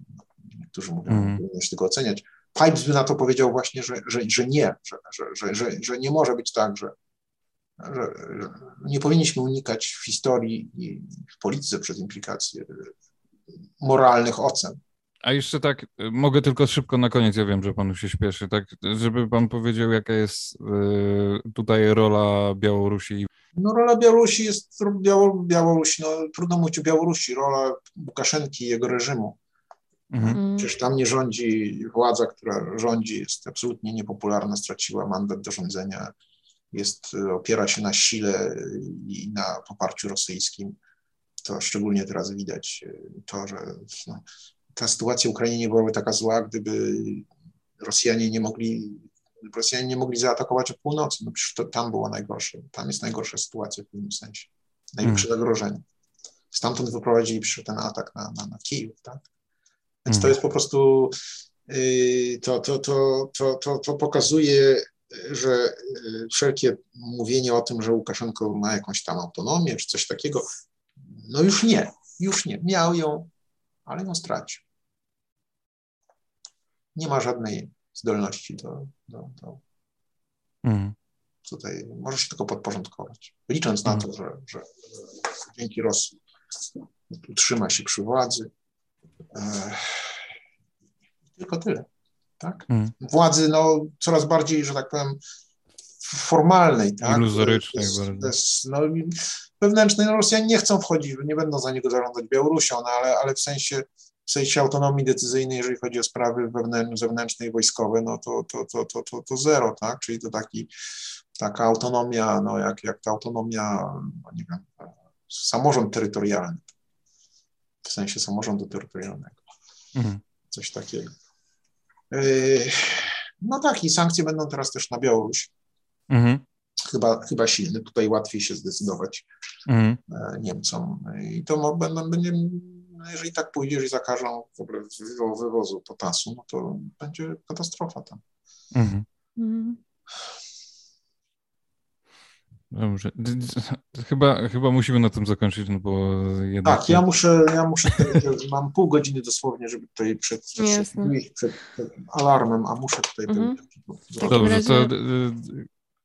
Speaker 3: niektórzy mówią,
Speaker 2: Mhm.
Speaker 3: nie powinno się tego oceniać. Pipes by na to powiedział właśnie, że, że, że nie, że, że, że, że, że nie może być tak, że, że, że nie powinniśmy unikać w historii i w polityce przez implikacje moralnych ocen.
Speaker 2: A jeszcze tak, mogę tylko szybko na koniec, ja wiem, że panu się śpieszy, tak, żeby pan powiedział, jaka jest y, tutaj rola Białorusi.
Speaker 3: No rola Białorusi jest, Biało, Białorusi, no trudno mówić o Białorusi, rola Łukaszenki i jego reżimu.
Speaker 2: Mhm.
Speaker 1: Mm.
Speaker 3: Przecież tam nie rządzi władza, która rządzi, jest absolutnie niepopularna, straciła mandat do rządzenia, jest, opiera się na sile i na poparciu rosyjskim. To szczególnie teraz widać to, że no, ta sytuacja w Ukrainie nie byłaby taka zła, gdyby Rosjanie nie mogli, Rosjanie nie mogli zaatakować o północy. No przecież to tam było najgorsze. Tam jest najgorsza sytuacja w pewnym sensie. Największe zagrożenie. Stamtąd wyprowadzili przecież ten atak na, na, na Kijów, tak? Więc to
Speaker 2: Mhm.
Speaker 3: jest po prostu, yy, to, to, to, to, to, to pokazuje, że yy, wszelkie mówienie o tym, że Łukaszenko ma jakąś tam autonomię czy coś takiego, no już nie, już nie. Miał ją, ale ją stracił. Nie ma żadnej zdolności do, do, do
Speaker 2: Mhm.
Speaker 3: tutaj, może się tylko podporządkować. Licząc na to, że, że, że dzięki Rosji utrzyma się przy władzy. Ech, tylko tyle. Tak?
Speaker 2: Mhm.
Speaker 3: Władzy no, coraz bardziej, że tak powiem, formalnej. Tak?
Speaker 2: Iluzorycznej
Speaker 3: no, wewnętrznej. No, Rosjanie nie chcą wchodzić, nie będą za niego zarządzać Białorusią, no, ale, ale w sensie w sensie autonomii decyzyjnej, jeżeli chodzi o sprawy wewnętrzne, zewnętrzne i wojskowe, no to, to, to, to, to, to zero, tak? Czyli to taki, taka autonomia, no jak, jak ta autonomia, no nie wiem, samorząd terytorialny, w sensie samorządu terytorialnego,
Speaker 2: Mhm.
Speaker 3: coś takiego. Yy, No tak, i sankcje będą teraz też na Białoruś.
Speaker 2: Mhm.
Speaker 3: Chyba, chyba silne, tutaj łatwiej się zdecydować
Speaker 2: Mhm.
Speaker 3: e, Niemcom. I to będą, będzie, jeżeli tak pójdzie, jeżeli zakażą w ogóle wywo- wywozu potasu, no to będzie katastrofa tam.
Speaker 2: Mhm. Dobrze. Chyba, chyba musimy na tym zakończyć, no bo jednak...
Speaker 3: Tak, ja muszę, ja muszę, mam pół godziny dosłownie, żeby tutaj przed, przed, przed, alarmem, a muszę tutaj
Speaker 1: Mhm. W takim
Speaker 2: Dobrze,
Speaker 1: razie-
Speaker 2: to...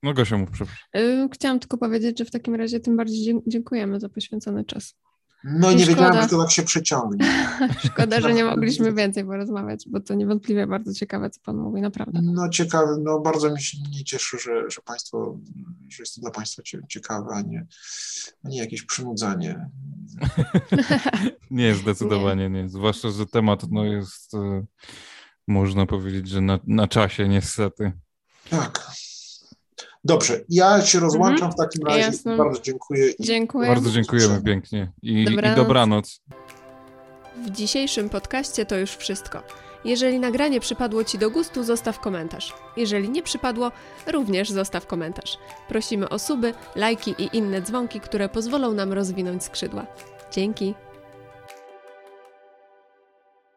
Speaker 2: No Gosia mów, przepraszam.
Speaker 1: Y, Chciałam tylko powiedzieć, że w takim razie tym bardziej dzie- dziękujemy za poświęcony czas.
Speaker 3: No nie wiedziałem,
Speaker 1: szkoda.
Speaker 3: że to tak się przeciągnie.
Speaker 1: Szkoda, że nie mogliśmy więcej porozmawiać, bo to niewątpliwie bardzo ciekawe, co Pan mówi, naprawdę.
Speaker 3: No ciekawe, no bardzo mi się mnie cieszy, że, że Państwo, że jest to dla Państwa cie- ciekawe, a nie, a nie jakieś przynudzanie.
Speaker 2: Nie, zdecydowanie nie. Zwłaszcza, że temat no, jest, e, można powiedzieć, że na, na czasie niestety.
Speaker 3: Tak. Dobrze, ja się rozłączam w takim razie.
Speaker 1: Jasne.
Speaker 3: Bardzo dziękuję. i-
Speaker 1: Dziękuję.
Speaker 2: Bardzo dziękujemy pięknie i
Speaker 1: Dobranoc.
Speaker 2: i dobranoc.
Speaker 1: W dzisiejszym podcaście to już wszystko. Jeżeli nagranie przypadło Ci do gustu, zostaw komentarz. Jeżeli nie przypadło, również zostaw komentarz. Prosimy o suby, lajki i inne dzwonki, które pozwolą nam rozwinąć skrzydła. Dzięki.